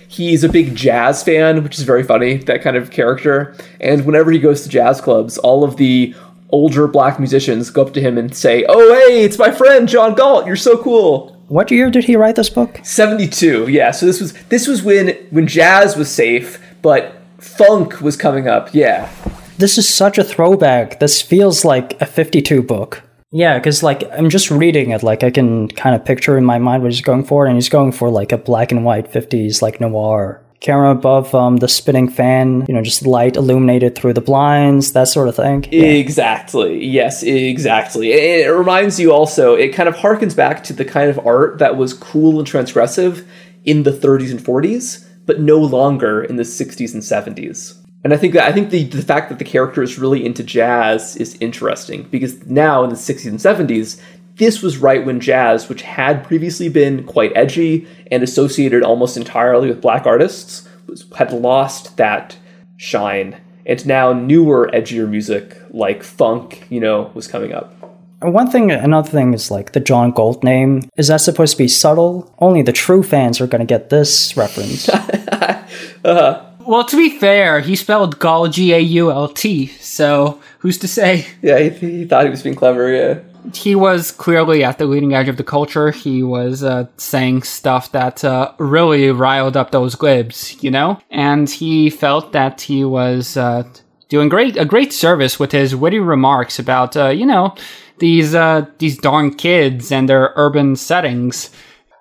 He's a big jazz fan, which is very funny, that kind of character. And whenever he goes to jazz clubs, all of the older black musicians go up to him and say, Oh, hey, it's my friend John Galt. You're so cool. What year did he write this book? 72. Yeah, so this was this was when when jazz was safe, but funk was coming up. Yeah. This is such a throwback. This feels like a 52 book. Yeah, because like I'm just reading it, like I can kind of picture in my mind what he's going for, and he's going for like a black and white 50s like noir camera above um, the spinning fan, you know, just light illuminated through the blinds, that sort of thing. Yeah. Exactly. Yes, exactly. It, it reminds you also, it kind of harkens back to the kind of art that was cool and transgressive in the 30s and 40s, but no longer in the 60s and 70s. And I think that I think the, the fact that the character is really into jazz is interesting because now in the 60s and 70s, this was right when jazz, which had previously been quite edgy and associated almost entirely with black artists, was, had lost that shine. And now newer, edgier music like funk, you know, was coming up. One thing, another thing is like the John Galt name. Is that supposed to be subtle? Only the true fans are going to get this reference. [laughs] uh-huh. Well, to be fair, he spelled Gault G A U L T, so who's to say? Yeah, he, he thought he was being clever, yeah he was clearly at the leading edge of the culture. He was uh, saying stuff that uh, really riled up those glibs, you know? And he felt that he was uh, doing great a great service with his witty remarks about, uh, you know, these uh, these darn kids and their urban settings.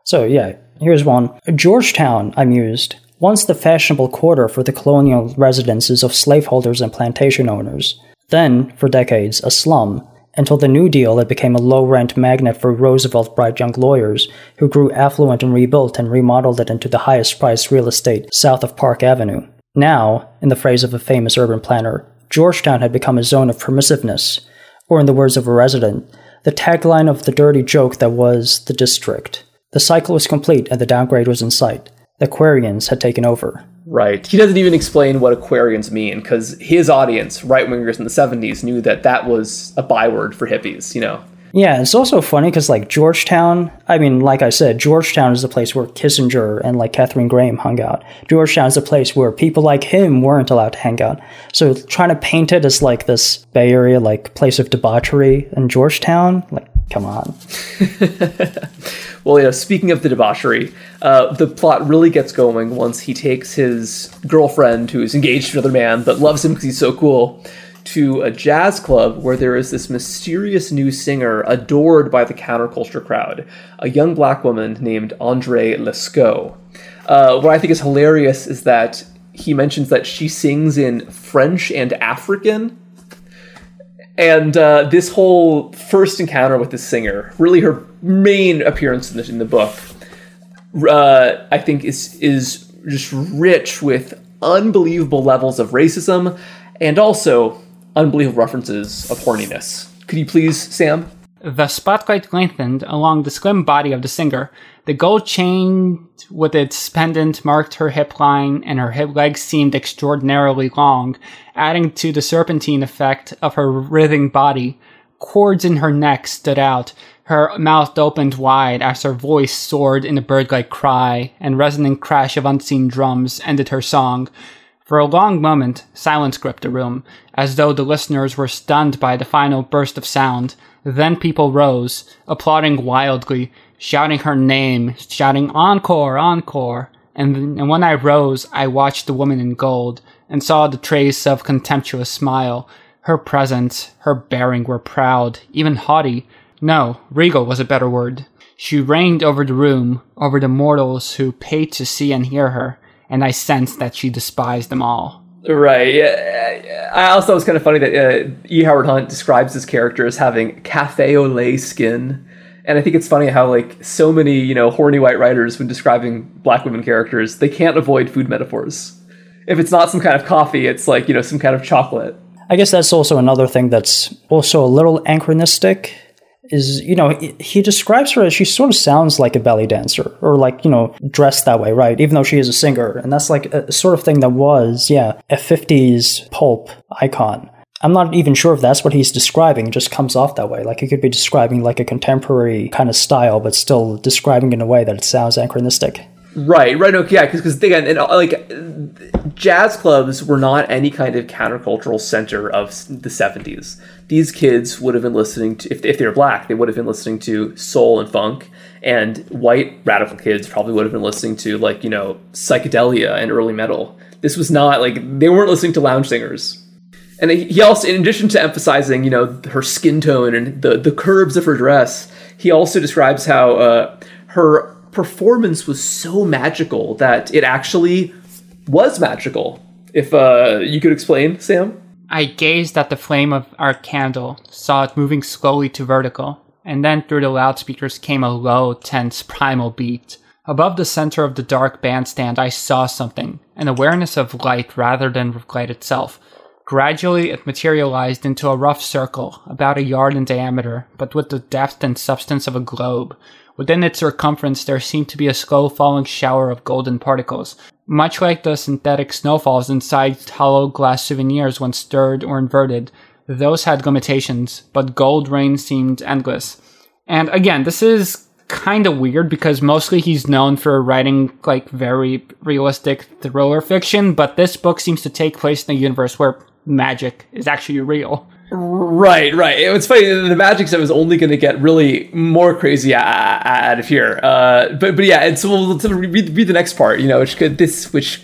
So yeah, here's one. Georgetown, I mused, once the fashionable quarter for the colonial residences of slaveholders and plantation owners. Then, for decades, a slum, until the New Deal, it became a low rent magnet for Roosevelt's bright young lawyers who grew affluent and rebuilt and remodeled it into the highest priced real estate south of Park Avenue. Now, in the phrase of a famous urban planner, Georgetown had become a zone of permissiveness, or in the words of a resident, the tagline of the dirty joke that was the district. The cycle was complete and the downgrade was in sight. The Aquarians had taken over. Right. He doesn't even explain what Aquarians mean because his audience, right wingers in the 70s, knew that that was a byword for hippies, you know? Yeah, it's also funny because, like, Georgetown, I mean, like I said, Georgetown is the place where Kissinger and, like, Katharine Graham hung out. Georgetown is the place where people like him weren't allowed to hang out. So trying to paint it as, like, this Bay Area, like, place of debauchery in Georgetown, like, come on. [laughs] well, yeah, speaking of the debauchery, uh, the plot really gets going once he takes his girlfriend, who is engaged to another man but loves him because he's so cool, to a jazz club where there is this mysterious new singer adored by the counterculture crowd, a young black woman named Andre Lescaut. Uh, what I think is hilarious is that he mentions that she sings in French and African. And uh, this whole first encounter with this singer, really her main appearance in the, in the book, uh, I think is is just rich with unbelievable levels of racism and also unbelievable references of horniness. Could you please, Sam? The spotlight lengthened along the slim body of the singer. The gold chain with its pendant marked her hip line, and her hip legs seemed extraordinarily long, adding to the serpentine effect of her writhing body. Cords in her neck stood out, her mouth opened wide as her voice soared in a bird-like cry, and resonant crash of unseen drums ended her song. For a long moment, silence gripped the room, as though the listeners were stunned by the final burst of sound. Then people rose, applauding wildly, shouting her name, shouting encore, encore. And, and when I rose, I watched the woman in gold, and saw the trace of contemptuous smile. Her presence, her bearing were proud, even haughty, no, regal was a better word. She reigned over the room, over the mortals who paid to see and hear her, and I sensed that she despised them all. Right. Yeah. I also was kind of funny that uh, E. Howard Hunt describes this character as having cafe au lait skin. And I think it's funny how like so many, you know, horny white writers when describing black women characters, they can't avoid food metaphors. If it's not some kind of coffee, it's like, you know, some kind of chocolate. I guess that's also another thing that's also a little anachronistic is, you know, he, describes her as she sort of sounds like a belly dancer or like, you know, dressed that way, right? Even though she is a singer. And that's like a sort of thing that was, yeah, a 50s pulp icon. I'm not even sure if that's what he's describing. It just comes off that way. Like he could be describing like a contemporary kind of style, but still describing in a way that it sounds anachronistic. Right, right, okay, yeah, because again, and, like jazz clubs were not any kind of countercultural center of the '70s. These kids would have been listening to, if, if they were black, they would have been listening to soul and funk, and white radical kids probably would have been listening to like you know psychedelia and early metal. This was not like they weren't listening to lounge singers. And he also, in addition to emphasizing, you know, her skin tone and the the curves of her dress, he also describes how uh, her performance was so magical that it actually was magical. If uh, you could explain, Sam? I gazed at the flame of our candle, saw it moving slowly to vertical, and then through the loudspeakers came a low, tense, [laughs] primal beat. Above the center of the dark bandstand, I saw something, an awareness of light rather than light itself. Gradually, it materialized into a rough circle, about a yard in diameter, but with the depth and substance of a globe. Within its circumference, there seemed to be a slow falling shower of golden particles, much like the synthetic snowfalls inside hollow glass souvenirs when stirred or inverted. Those had limitations, but gold rain seemed endless. And again, this is kind of weird because mostly he's known for writing like very realistic thriller fiction, but this book seems to take place in a universe where magic is actually real. Right, right. It's funny. The magic stuff is only going to get really more crazy out of here. Uh, but but yeah, and so we'll, we'll read, read the next part. You know, which could this which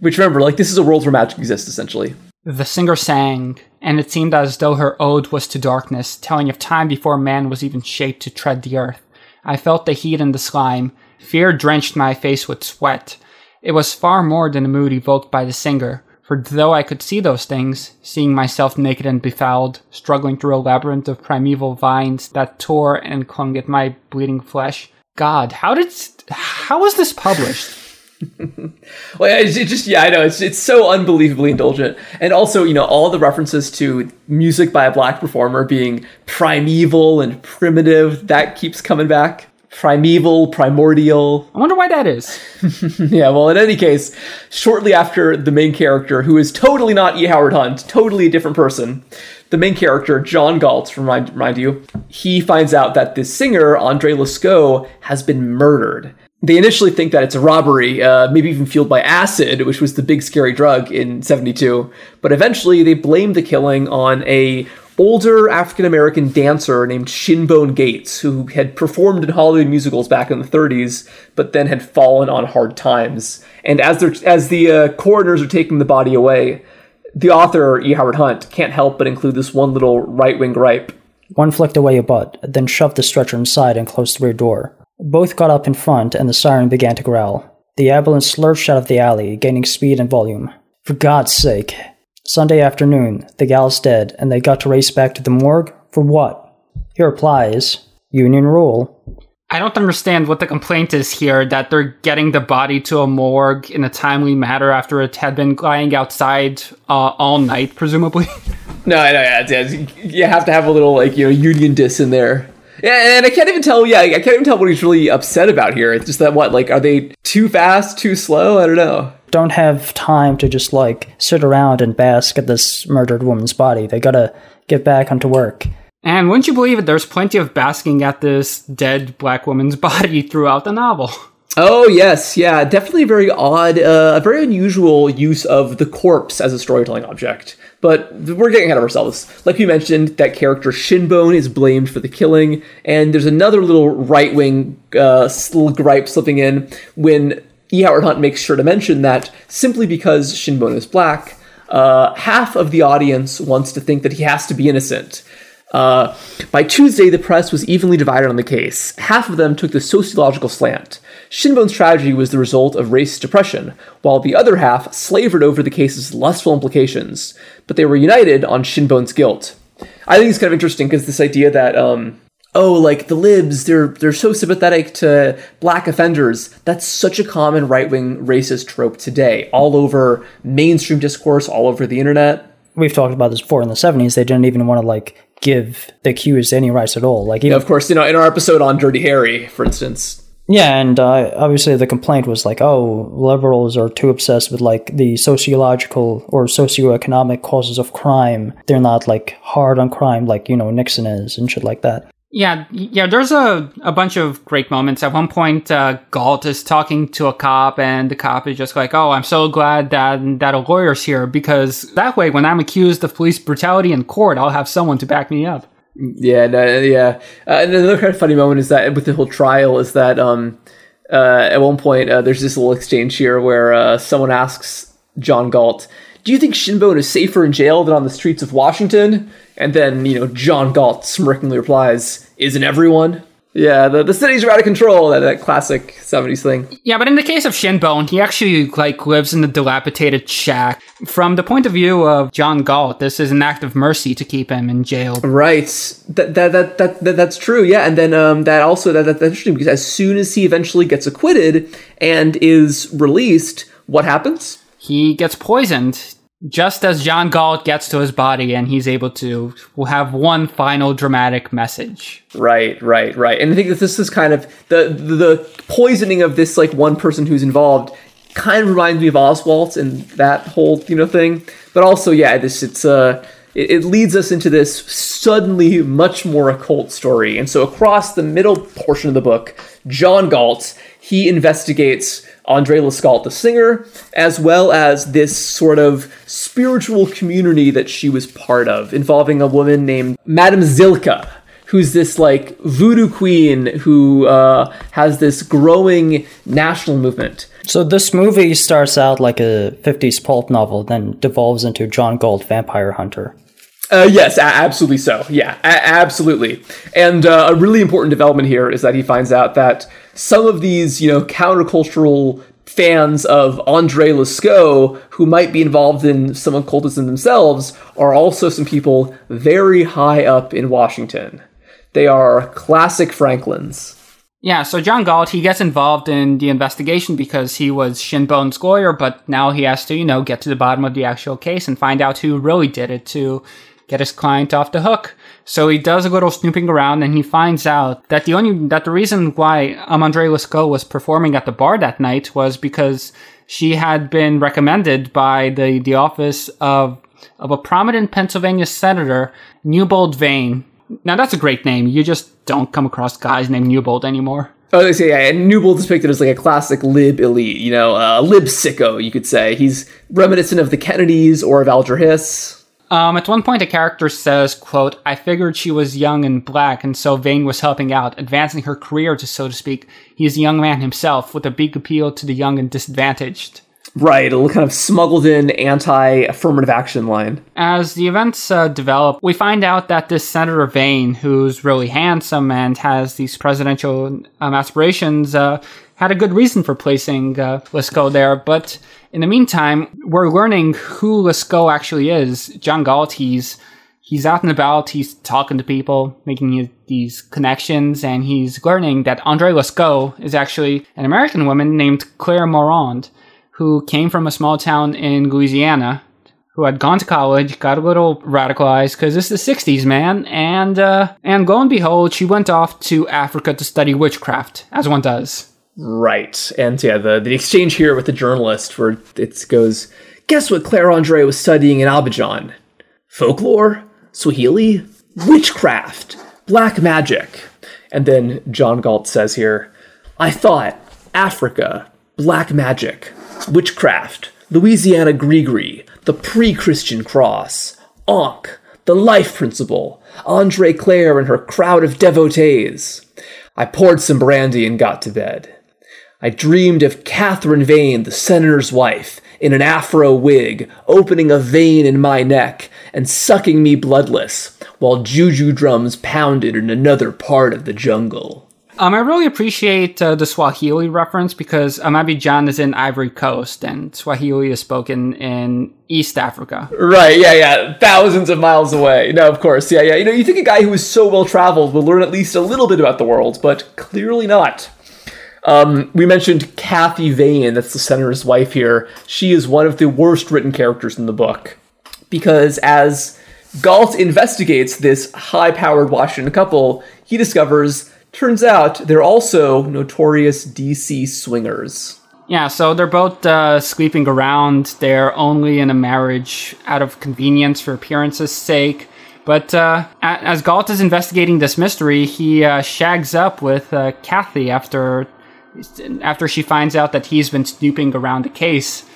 which remember like this is a world where magic exists essentially. The singer sang, and it seemed as though her ode was to darkness, telling of time before man was even shaped to tread the earth. I felt the heat and the slime. Fear drenched my face with sweat. It was far more than the mood evoked by the singer. For though I could see those things, seeing myself naked and befouled, struggling through a labyrinth of primeval vines that tore and clung at my bleeding flesh, God, how did how was this published? [laughs] well, it's it just yeah, I know it's it's so unbelievably indulgent, and also you know all the references to music by a black performer being primeval and primitive that keeps coming back primeval, primordial. I wonder why that is. [laughs] yeah, well, in any case, shortly after the main character, who is totally not E. Howard Hunt, totally a different person, the main character, John Galt, remind, remind you, he finds out that this singer, Andre Lescaut, has been murdered. They initially think that it's a robbery, uh, maybe even fueled by acid, which was the big scary drug in 72. But eventually they blame the killing on a older African American dancer named Shinbone Gates, who had performed in Hollywood musicals back in the 30s, but then had fallen on hard times. And as as the uh, coroners are taking the body away, the author E. Howard Hunt can't help but include this one little right wing gripe. One flicked away a butt, then shoved the stretcher inside and closed the rear door. Both got up in front, and the siren began to growl. The ambulance lurched out of the alley, gaining speed and volume. For God's sake, Sunday afternoon, the gal's dead, and they got to race back to the morgue? For what? He replies, Union rule. I don't understand what the complaint is here that they're getting the body to a morgue in a timely manner after it had been lying outside uh, all night, presumably. [laughs] no, no, yeah, yeah, you have to have a little like you know union diss in there. Yeah, and I can't even tell. Yeah, I can't even tell what he's really upset about here. It's just that what like are they too fast, too slow? I don't know don't have time to just like sit around and bask at this murdered woman's body. They gotta get back onto work. And wouldn't you believe it, there's plenty of basking at this dead black woman's [laughs] body throughout the novel. Oh yes, yeah, definitely very odd, uh, a very unusual use of the corpse as a storytelling object. But we're getting ahead of ourselves. Like we mentioned, that character Shinbone is blamed for the killing, and there's another little right wing uh, little gripe slipping in when E. Howard Hunt makes sure to mention that simply because Shinbone is black, uh, half of the audience wants to think that he has to be innocent. Uh, by Tuesday, the press was evenly divided on the case. Half of them took the sociological slant. Shinbone's tragedy was the result of race depression, while the other half slavered over the case's lustful implications. But they were united on Shinbone's guilt. I think it's kind of interesting because this idea that um, oh like the libs they're they're so sympathetic to black offenders that's such a common right-wing racist trope today all over mainstream discourse all over the internet we've talked about this before in the 70s they didn't even want to like give the accused any rights at all. Like even Of course, you know, in our episode on Dirty Harry, for instance, Yeah, and uh, obviously the complaint was like, oh, liberals are too obsessed with like the sociological or socioeconomic causes of crime. They're not like hard on crime like you know Nixon is and shit like that. Yeah, yeah. There's a, a bunch of great moments. At one point, uh, Galt is talking to a cop, and the cop is just like, "Oh, I'm so glad that that a lawyer's here because that way, when I'm accused of police brutality in court, I'll have someone to back me up." Yeah, no, yeah. Uh, and another kind of funny moment is that with the whole trial is that um, uh, at one point uh, there's this little exchange here where uh, someone asks John Galt, "Do you think Shinbone is safer in jail than on the streets of Washington?" And then you know John Galt smirkingly replies, "Isn't everyone?" Yeah, the, the cities are out of control. That, that classic '70s thing. Yeah, but in the case of Shinbone, he actually like lives in a dilapidated shack. From the point of view of John Galt, this is an act of mercy to keep him in jail. Right. That that that, that, that that's true. Yeah, and then um, that also that, that that's interesting because as soon as he eventually gets acquitted and is released, what happens? He gets poisoned just as John Gault gets to his body, and he's able to have one final dramatic message. Right, right, right. And I think that this is kind of the the poisoning of this like one person who's involved kind of reminds me of Oswald and that whole you know thing. But also, yeah, this it's uh it, it leads us into this suddenly much more occult story. And so across the middle portion of the book, John Gault he investigates Andre Lescaut, the singer, as well as this sort of spiritual community that she was part of, involving a woman named Madame Zilka, who's this like voodoo queen who uh, has this growing national movement. So this movie starts out like a 50s pulp novel, then devolves into John Gault Vampire Hunter. Uh, yes, absolutely so. Yeah, absolutely. And uh, a really important development here is that he finds out that some of these, you know, countercultural fans of Andre Lescaut who might be involved in some occultism themselves are also some people very high up in Washington. They are classic Franklins. Yeah, so John Gault, he gets involved in the investigation because he was Shinbone's lawyer, but now he has to, you know, get to the bottom of the actual case and find out who really did it to get his client off the hook. So he does a little snooping around and he finds out that the only that the reason why um, Andre Lescaut was performing at the bar that night was because she had been recommended by the, the office of of a prominent Pennsylvania senator, Newbold Vane. Now that's a great name. You just don't come across guys named Newbold anymore. Oh, they say yeah, and Newbold is depicted as like a classic lib elite, you know, a uh, lib sicko, you could say. He's reminiscent of the Kennedys or of Alger Hiss. Um, at one point, a character says, quote, I figured she was young and black, and so Vane was helping out, advancing her career, to so to speak. He is a young man himself, with a big appeal to the young and disadvantaged. Right, a little kind of smuggled in anti affirmative action line. As the events uh, develop, we find out that this Senator Vane, who's really handsome and has these presidential um, aspirations, uh, had a good reason for placing uh, there, but in the meantime, we're learning who Lescaut actually is. John Gault, he's he's out and about, he's talking to people, making these connections, and he's learning that Andre Lescaut is actually an American woman named Claire Morand, who came from a small town in Louisiana, who had gone to college, got a little radicalized because it's the '60s, man, and uh, and lo and behold, she went off to Africa to study witchcraft, as one does. Right. And yeah, the, the exchange here with the journalist where it goes, guess what Claire Andre was studying in Abidjan? Folklore? Swahili? Witchcraft? Black magic. And then John Gault says here, I thought Africa, black magic, witchcraft, Louisiana Grigri, the pre Christian cross, Ankh, the life principle, Andre Claire and her crowd of devotees. I poured some brandy and got to bed. I dreamed of Catherine Vane, the senator's wife, in an afro wig, opening a vein in my neck and sucking me bloodless, while juju drums pounded in another part of the jungle. Um, I really appreciate uh, the Swahili reference because um, Abidjan is in Ivory Coast and Swahili is spoken in East Africa. Right, yeah, yeah, thousands of miles away. No, of course, yeah, yeah. You know, you think a guy who is so well traveled will learn at least a little bit about the world, but clearly not. Um, we mentioned Kathy Vane, that's the senator's wife here. She is one of the worst written characters in the book because as Gault investigates this high powered Washington couple. He discovers, turns out, they're also notorious DC swingers. Yeah, so they're both uh, sleeping around. They're only in a marriage out of convenience for appearance's sake. But uh, as Gault is investigating this mystery, he uh, shags up with uh, Kathy after after she finds out that he's been snooping around the case.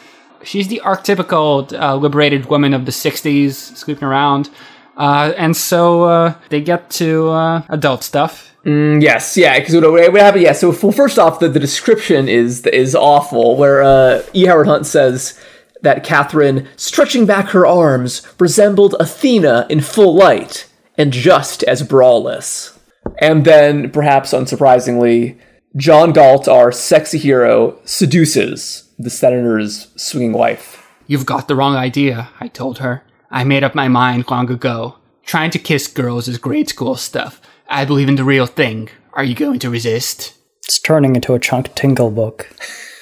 She's the archetypical uh, liberated woman of the 60s, sleeping around. Uh, and so uh, they get to uh, adult stuff. Mm, yes, yeah, because what, what happened? Yeah, so well, first off, the, the description is is awful. Where uh, E. Howard Hunt says that Catherine, stretching back her arms, resembled Athena in full light and just as brawless. And then, perhaps unsurprisingly, John Gault, our sexy hero, seduces the senator's swinging wife. You've got the wrong idea, I told her. I made up my mind long ago. Trying to kiss girls is grade school stuff. I believe in the real thing. Are you going to resist? It's turning into a Chuck Tingle book.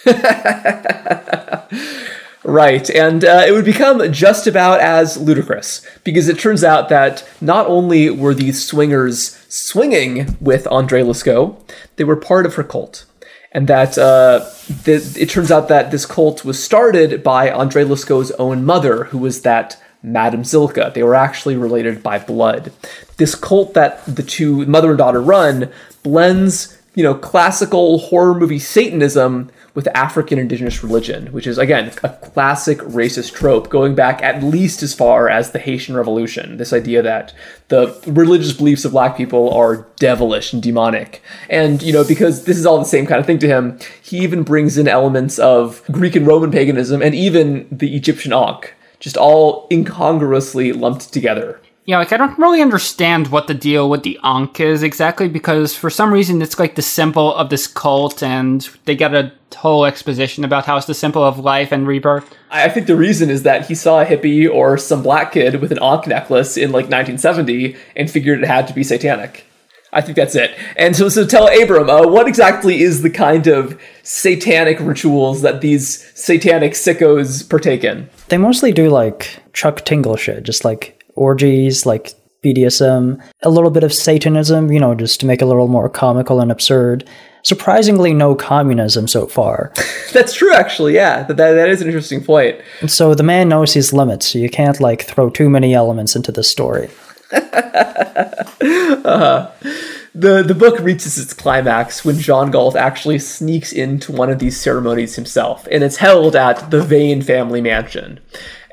[laughs] Right, and uh, it would become just about as ludicrous because it turns out that not only were these swingers swinging with Andre Lescaut, they were part of her cult. And that uh, th- it turns out that this cult was started by Andre Lescaut's own mother, who was that Madame Zilka. They were actually related by blood. This cult that the two mother and daughter run blends, you know, classical horror movie Satanism with African indigenous religion, which is, again, a classic racist trope going back at least as far as the Haitian Revolution. This idea that the religious beliefs of black people are devilish and demonic. And, you know, because this is all the same kind of thing to him, he even brings in elements of Greek and Roman paganism and even the Egyptian Ankh, just all incongruously lumped together. Yeah, like I don't really understand what the deal with the Ankh is exactly because for some reason it's like the symbol of this cult and they get a whole exposition about how it's the symbol of life and rebirth. I think the reason is that he saw a hippie or some black kid with an Ankh necklace in like 1970 and figured it had to be satanic. I think that's it. And so, so tell Abram, uh, what exactly is the kind of satanic rituals that these satanic sickos partake in? They mostly do like Chuck Tingle shit, just like orgies, like BDSM, a little bit of Satanism, you know, just to make it a little more comical and absurd. Surprisingly, no communism so far. [laughs] That's true, actually. Yeah, that, that, that is an interesting point. And so the man knows his limits, so you can't like throw too many elements into the story. Uh, the the book reaches its climax when John Galt actually sneaks into one of these ceremonies himself, and it's held at the Vane family mansion.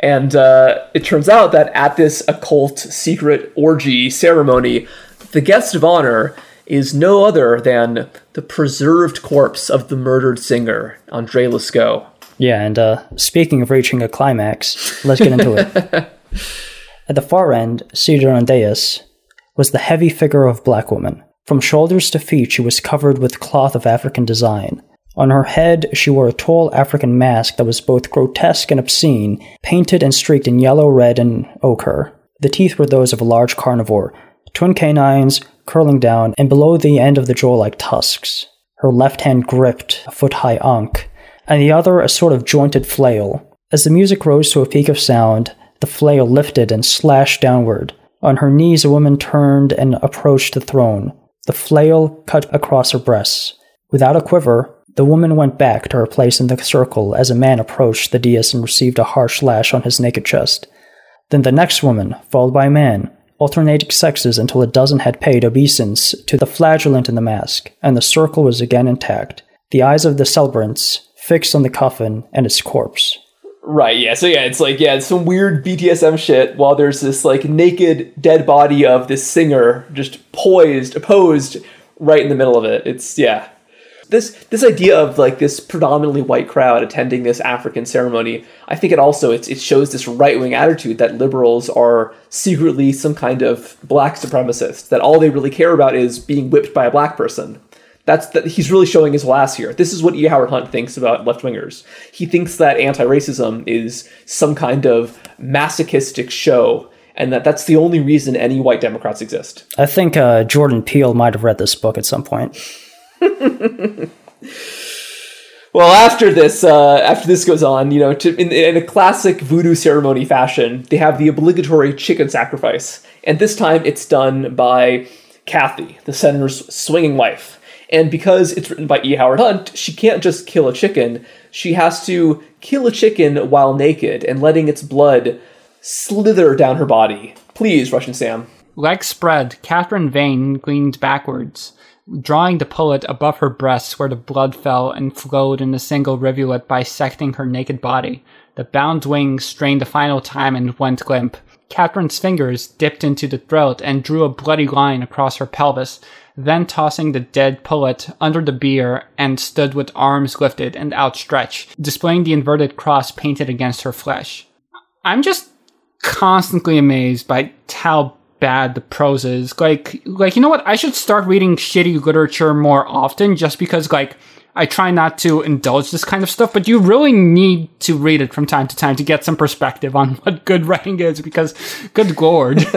And uh, it turns out that at this occult secret orgy ceremony, the guest of honor is no other than the preserved corpse of the murdered singer, Andre Lescaut. Yeah, and uh, speaking of reaching a climax, let's get into it. [laughs] At the far end, seated on a dais, was the heavy figure of a black woman. From shoulders to feet, she was covered with cloth of African design. On her head, she wore a tall African mask that was both grotesque and obscene, painted and streaked in yellow, red, and ochre. The teeth were those of a large carnivore, twin canines curling down, and below the end of the jaw like tusks. Her left hand gripped a foot high ankh, and the other a sort of jointed flail. As the music rose to a peak of sound, the flail lifted and slashed downward. On her knees, a woman turned and approached the throne. The flail cut across her breasts. Without a quiver, the woman went back to her place in the circle as a man approached the dais and received a harsh lash on his naked chest. Then the next woman, followed by a man, alternating sexes until a dozen had paid obeisance to the flagellant in the mask, and the circle was again intact, the eyes of the celebrants fixed on the coffin and its corpse. Right, yeah. So yeah, it's like yeah, it's some weird BDSM shit while there's this like naked dead body of this singer just poised, posed right in the middle of it. It's yeah. This this idea of like this predominantly white crowd attending this African ceremony, I think it also it's, it shows this right wing attitude that liberals are secretly some kind of black supremacist. That all they really care about is being whipped by a black person. That's that he's really showing his ass here. This is what E. Howard Hunt thinks about left wingers. He thinks that anti-racism is some kind of masochistic show, and that that's the only reason any white Democrats exist. I think uh, Jordan Peele might have read this book at some point. [laughs] Well, after this, uh, after this goes on, you know, to, in, in a classic voodoo ceremony fashion, they have the obligatory chicken sacrifice, and this time it's done by Kathy, the senator's swinging wife. And because it's written by E. Howard Hunt, she can't just kill a chicken. She has to kill a chicken while naked and letting its blood slither down her body. Please, Russian Sam. Legs spread, Catherine Vane leaned backwards, drawing the pullet above her breasts where the blood fell and flowed in a single rivulet bisecting her naked body. The bound wings strained a final time and went limp. Catherine's fingers dipped into the throat and drew a bloody line across her pelvis, then tossing the dead pullet under the bier and stood with arms lifted and outstretched, displaying the inverted cross painted against her flesh. I'm just constantly amazed by how bad the prose is. Like, like you know what? I should start reading shitty literature more often, just because like I try not to indulge this kind of stuff. But you really need to read it from time to time to get some perspective on [laughs] what good writing is. Because, good lord. [laughs]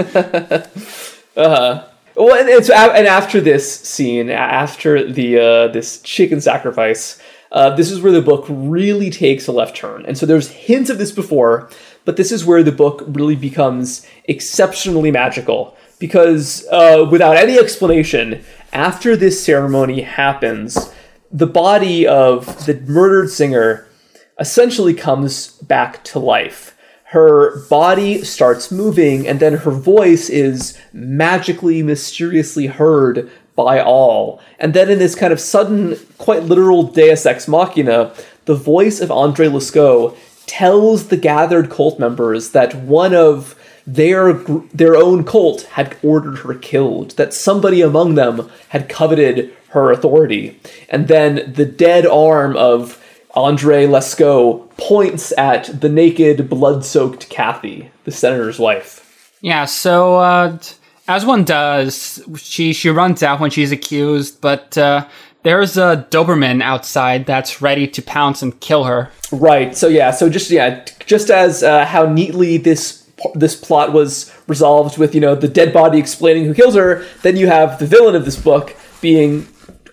uh-huh. Well, and, it's, and after this scene, after the uh, this chicken sacrifice, uh, this is where the book really takes a left turn. And so there's hints of this before, but this is where the book really becomes exceptionally magical because uh, without any explanation, after this ceremony happens, the body of the murdered singer essentially comes back to life. Her body starts moving, and then her voice is magically, mysteriously heard by all. And then, in this kind of sudden, quite literal deus ex machina, the voice of Andre Lescaut tells the gathered cult members that one of their their own cult had ordered her killed, that somebody among them had coveted her authority. And then the dead arm of Andre Lescaut points at the naked, blood-soaked Kathy, the senator's wife. Yeah, so uh, as one does, she she runs out when she's accused, but uh, there's a Doberman outside that's ready to pounce and kill her. Right. So yeah. So just yeah. Just as uh, how neatly this this plot was resolved with you know the dead body explaining who kills her, then you have the villain of this book being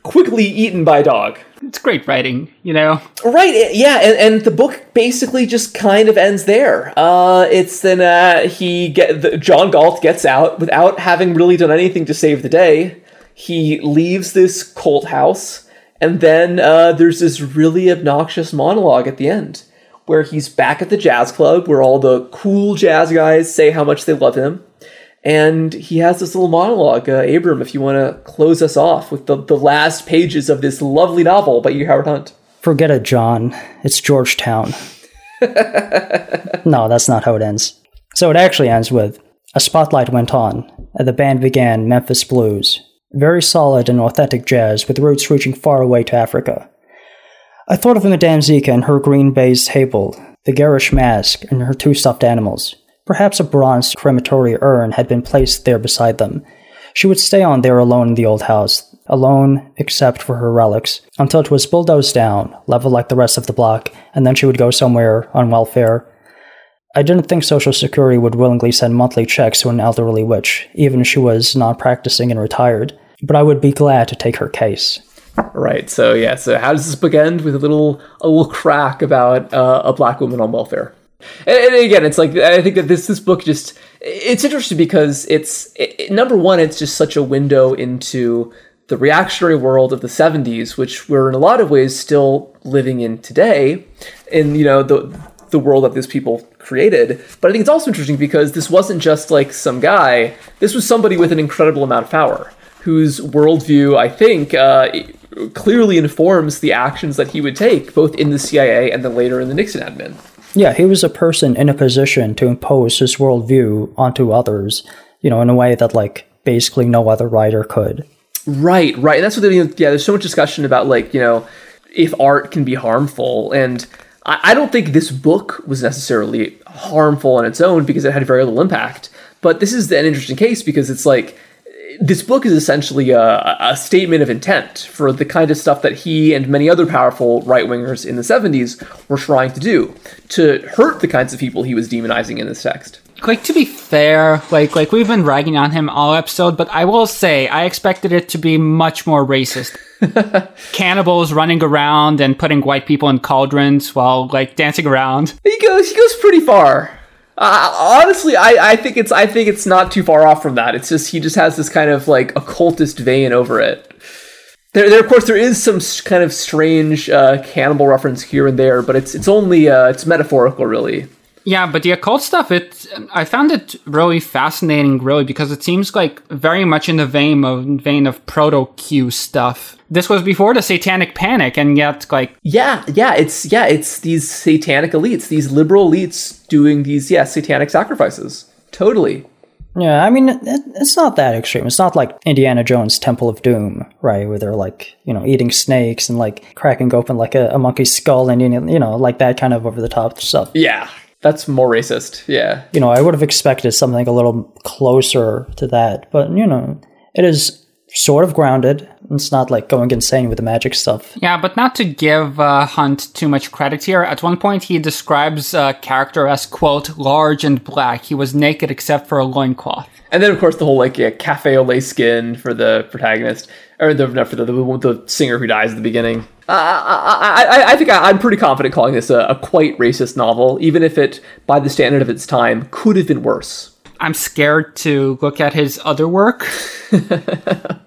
quickly eaten by dog. It's great writing, you know. Right, yeah, and, and the book basically just kind of ends there. Uh, it's then uh, he get the, John Gault gets out without having really done anything to save the day. He leaves this cult house, and then uh, there's this really obnoxious monologue at the end where he's back at the jazz club where all the cool jazz guys say how much they love him. And he has this little monologue. Uh, Abram, if you want to close us off with the, the last pages of this lovely novel by E. Howard Hunt. Forget it, John. It's Georgetown. [laughs] no, that's not how it ends. So it actually ends with a spotlight went on, and the band began Memphis Blues. Very solid and authentic jazz with roots reaching far away to Africa. I thought of Madame Zika and her green baize table, the garish mask, and her two stuffed animals. Perhaps a bronze crematory urn had been placed there beside them. She would stay on there alone in the old house, alone except for her relics, until it was bulldozed down, leveled like the rest of the block, and then she would go somewhere on welfare. I didn't think Social Security would willingly send monthly checks to an elderly witch, even if she was non practicing and retired, but I would be glad to take her case. Right. So yeah. So how does this book end with a little a little crack about uh, a black woman on welfare? And, again, it's like I think that this this book just it's interesting because it's it, number one, it's just such a window into the reactionary world of the 70s, which we're in a lot of ways still living in today, in you know the the world that these people created. But I think it's also interesting because this wasn't just like some guy. This was somebody with an incredible amount of power, whose worldview I think uh, clearly informs the actions that he would take, both in the CIA and then later in the Nixon admin. Yeah, he was a person in a position to impose his worldview onto others, you know, in a way that, like, basically no other writer could. Right, right. And that's what, yeah, there's so much discussion about, like, you know, if art can be harmful. And I, I don't think this book was necessarily harmful on its own because it had very little impact. But this is an interesting case because it's like, this book is essentially a, a, statement of intent for the kind of stuff that he and many other powerful right wingers in the 70s were trying to do to hurt the kinds of people he was demonizing in this text. Like to be fair, like like we've been ragging on him all episode, but I will say I expected it to be much more racist. [laughs] Cannibals running around and putting white people in cauldrons while like dancing around. He goes he goes pretty far. Uh, honestly, I, I think it's I think it's not too far off from that. It's just he just has this kind of like occultist vein over it. There, there of course, there is some kind of strange uh, cannibal reference here and there, but it's it's only uh, it's metaphorical, really. Yeah, but the occult stuff, it I found it really fascinating, really, because it seems like very much in the vein of vein of proto Q stuff. This was before the Satanic Panic, and yet like Yeah, yeah, it's yeah, it's these satanic elites, these liberal elites doing these yeah satanic sacrifices. Totally. Yeah, I mean, it, it's not that extreme. It's not like Indiana Jones' Temple of Doom, right? Where they're like, you know, eating snakes and like cracking open like a, a monkey's skull and, you know, like that kind of over the top stuff. Yeah, that's more racist. Yeah. You know, I would have expected something a little closer to that, but, you know, it is sort of grounded. It's not like going insane with the magic stuff. Yeah, but not to give uh, Hunt too much credit here. At one point, he describes a character as, quote, large and black. He was naked except for a loincloth. And then, of course, the whole like yeah, cafe au lait skin for the protagonist, or the not for the the, the singer who dies at the beginning. Uh, I, I, I think I, I'm pretty confident calling this a, a quite racist novel, even if it, by the standard of its time, could have been worse. I'm scared to look at his other work. [laughs]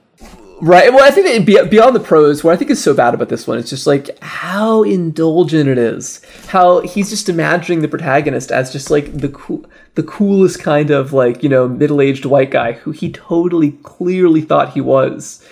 Right. Well, I think that beyond the prose, what I think is so bad about this one is just like how indulgent it is. How he's just imagining the protagonist as just like the cool, the coolest kind of like you know middle-aged white guy who he totally clearly thought he was.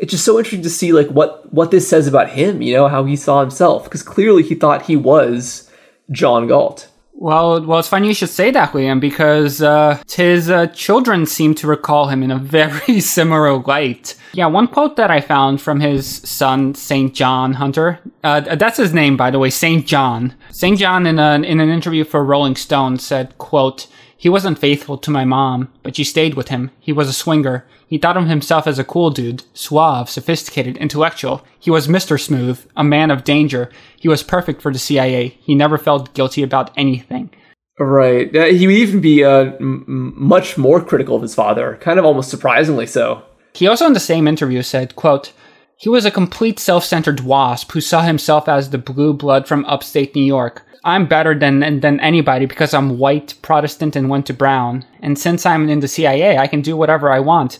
It's just so interesting to see like what what this says about him. You know how he saw himself because clearly he thought he was John Gault. Well, well, it's funny you should say that, Liam, because uh, his uh, children seem to recall him in a [laughs] very similar light. Yeah, one quote that I found from his son, Saint John Hunt. Uh, that's his name, by the way, Saint John. Saint John, in an in an interview for Rolling Stone, said, "quote He wasn't faithful to my mom, but she stayed with him. He was a swinger. He thought of himself as a cool dude, suave, sophisticated, intellectual. He was Mr. Smooth, a man of danger. He was perfect for the CIA. He never felt guilty about anything. Right. He would even be uh, m- much more critical of his father, kind of almost surprisingly so. He also in the same interview said, quote, He was a complete self-centered wasp who saw himself as the blue blood from upstate New York. I'm better than than anybody because I'm white, Protestant, and went to Brown. And since I'm in the CIA, I can do whatever I want.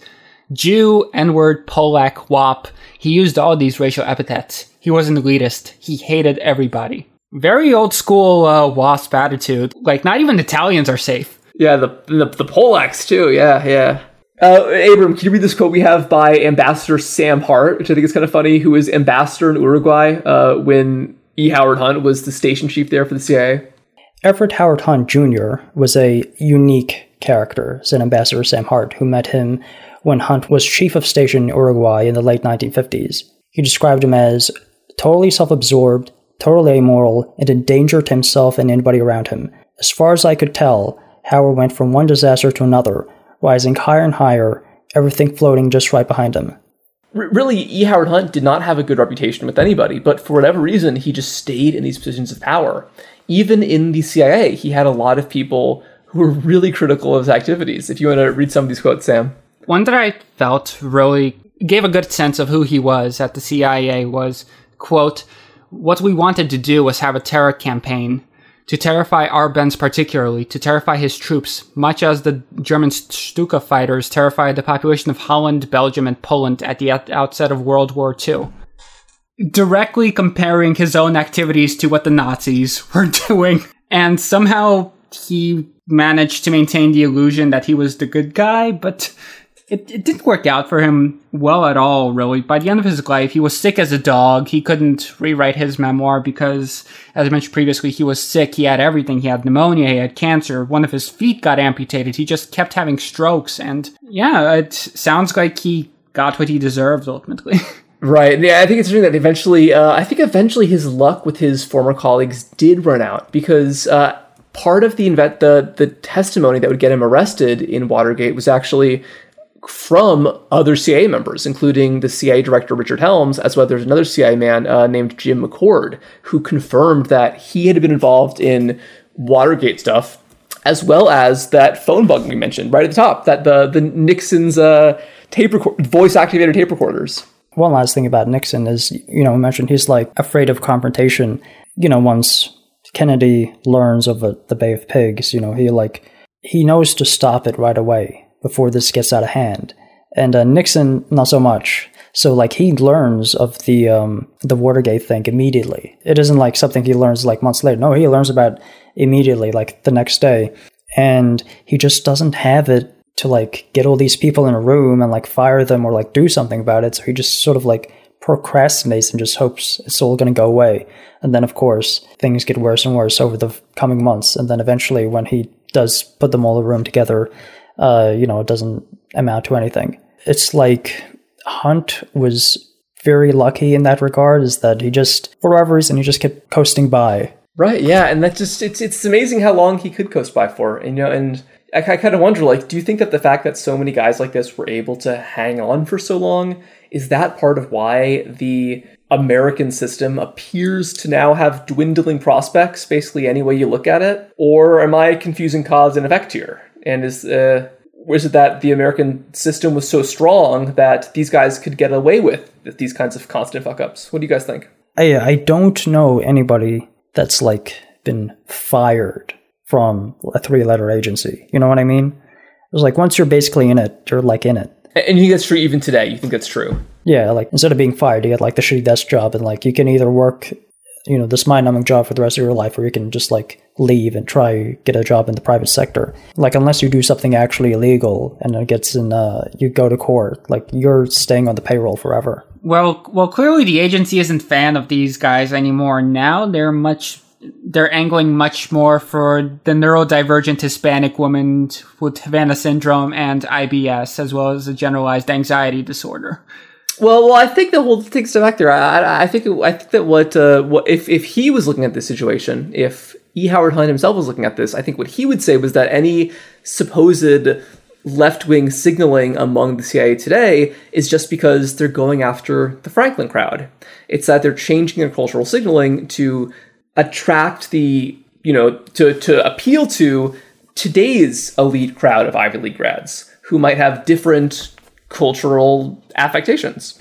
Jew, N-word, Polak, WAP. He used all these racial epithets. He was an elitist. He hated everybody. Very old school uh, WASP attitude. Like, not even Italians are safe. Yeah, the the, the Polacks too. Yeah, yeah. Uh, Abram, can you read this quote we have by Ambassador Sam Hart, which I think is kind of funny, who was ambassador in Uruguay uh, when E. Howard Hunt was the station chief there for the CIA? Everett Howard Hunt Jr. was a unique character, said Ambassador Sam Hart, who met him when Hunt was chief of station in Uruguay in the late 1950s. He described him as totally self absorbed, totally amoral, and endangered himself and anybody around him. As far as I could tell, Howard went from one disaster to another, rising higher and higher, everything floating just right behind him. Really, E. Howard Hunt did not have a good reputation with anybody, but for whatever reason, he just stayed in these positions of power. Even in the CIA, he had a lot of people who were really critical of his activities. If you want to read some of these quotes, Sam. One that I felt really gave a good sense of who he was at the CIA was, quote, what we wanted to do was have a terror campaign to terrify Arbenz particularly, to terrify his troops, much as the German Stuka fighters terrified the population of Holland, Belgium, and Poland at the outset of World War II. Directly comparing his own activities to what the Nazis [laughs] were doing. And somehow he managed to maintain the illusion that he was the good guy, but it, it didn't work out for him well at all, really. By the end of his life, he was sick as a dog. He couldn't rewrite his memoir because, as I mentioned previously, he was sick. He had everything. He had pneumonia, he had cancer, one of his feet got amputated. He just kept having strokes. And yeah, it sounds like he got what he deserved ultimately. [laughs] Right. Yeah, I think it's interesting that eventually, uh, I think eventually his luck with his former colleagues did run out because uh, part of the the the testimony that would get him arrested in Watergate was actually from other CIA members, including the CIA director Richard Helms, as well as another CIA man uh, named Jim McCord, who confirmed that he had been involved in Watergate stuff as well as that phone bug we mentioned right at the top, that the the Nixon's uh, tape record, voice activated tape recorders. One last thing about Nixon is, you know, I mentioned he's like afraid of confrontation. You know, once Kennedy learns of the Bay of Pigs, you know, he like he knows to stop it right away before this gets out of hand. And uh, Nixon, not so much. So like he learns of the um, the Watergate thing immediately. It isn't like something he learns like months later. No, he learns about immediately, like the next day, and he just doesn't have it to like get all these people in a room and like fire them or like do something about it. So he just sort of like procrastinates and just hopes it's all going to go away. And then of course things get worse and worse over the coming months. And then eventually when he does put them all in a room together, uh, you know, it doesn't amount to anything. It's like Hunt was very lucky in that regard, is that he just, for whatever reason, he just kept coasting by. Right, yeah, and that just it's it's amazing how long he could coast by for, and, you know, and I, I kind of wonder, like, do you think that the fact that so many guys like this were able to hang on for so long is that part of why the American system appears to now have dwindling prospects, basically any way you look at it, or am I confusing cause and effect here? And is uh, was it that the American system was so strong that these guys could get away with these kinds of constant fuck ups? What do you guys think? I I don't know anybody that's like been fired from a three letter agency. You know what I mean? It was like once you're basically in it, you're like in it. And you think that's true even today? You think that's true? Yeah, like instead of being fired, you get like the shitty desk job, and like you can either work, you know, this mind numbing job for the rest of your life, or you can just like leave and try get a job in the private sector. Like unless you do something actually illegal and it gets in, uh, you go to court, like you're staying on the payroll forever. Well, well, clearly the agency isn't fan of these guys anymore. Now they're much, they're angling much more for the neurodivergent Hispanic woman with Havana syndrome and IBS, as well as a generalized anxiety disorder. Well, well, I think take a step back there. I, I think I think that what uh, what if if he was looking at this situation, if E. Howard Hunt himself was looking at this, I think what he would say was that any supposed left wing signaling among the CIA today is just because they're going after the Franklin crowd. It's that they're changing their cultural signaling to attract the, you know, to, to appeal to today's elite crowd of Ivy League grads who might have different cultural affectations.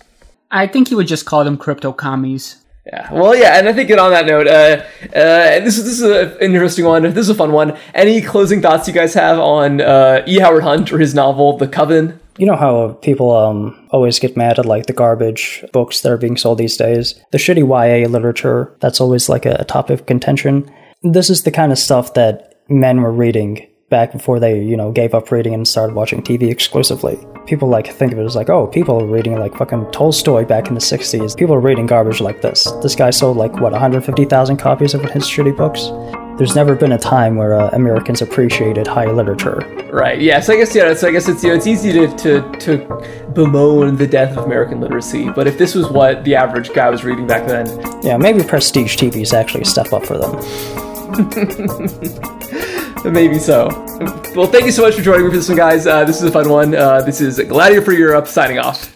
I think you would just call them crypto commies. Yeah. Well, yeah, and I think on that note, uh, uh, this is this is an interesting one. This is a fun one. Any closing thoughts you guys have on uh, E. Howard Hunt or his novel, The Coven? You know how people um, always get mad at like the garbage books that are being sold these days, the shitty YA literature. That's always like a, a topic of contention. This is the kind of stuff that men were reading back before they, you know, gave up reading and started watching TV exclusively. People like think of it as like, oh, people are reading like fucking Tolstoy back in the 60s. People are reading garbage like this. This guy sold like, what, 150,000 copies of his shitty books? There's never been a time where uh, Americans appreciated high literature. Right. Yeah. So I guess yeah. So I guess it's you know it's easy to, to to bemoan the death of American literacy, but if this was what the average guy was reading back then, yeah, maybe prestige TV is actually a step up for them. [laughs] Maybe so. Well, thank you so much for joining me for this one, guys. Uh, this is a fun one. Uh, this is Gladiator for Europe signing off.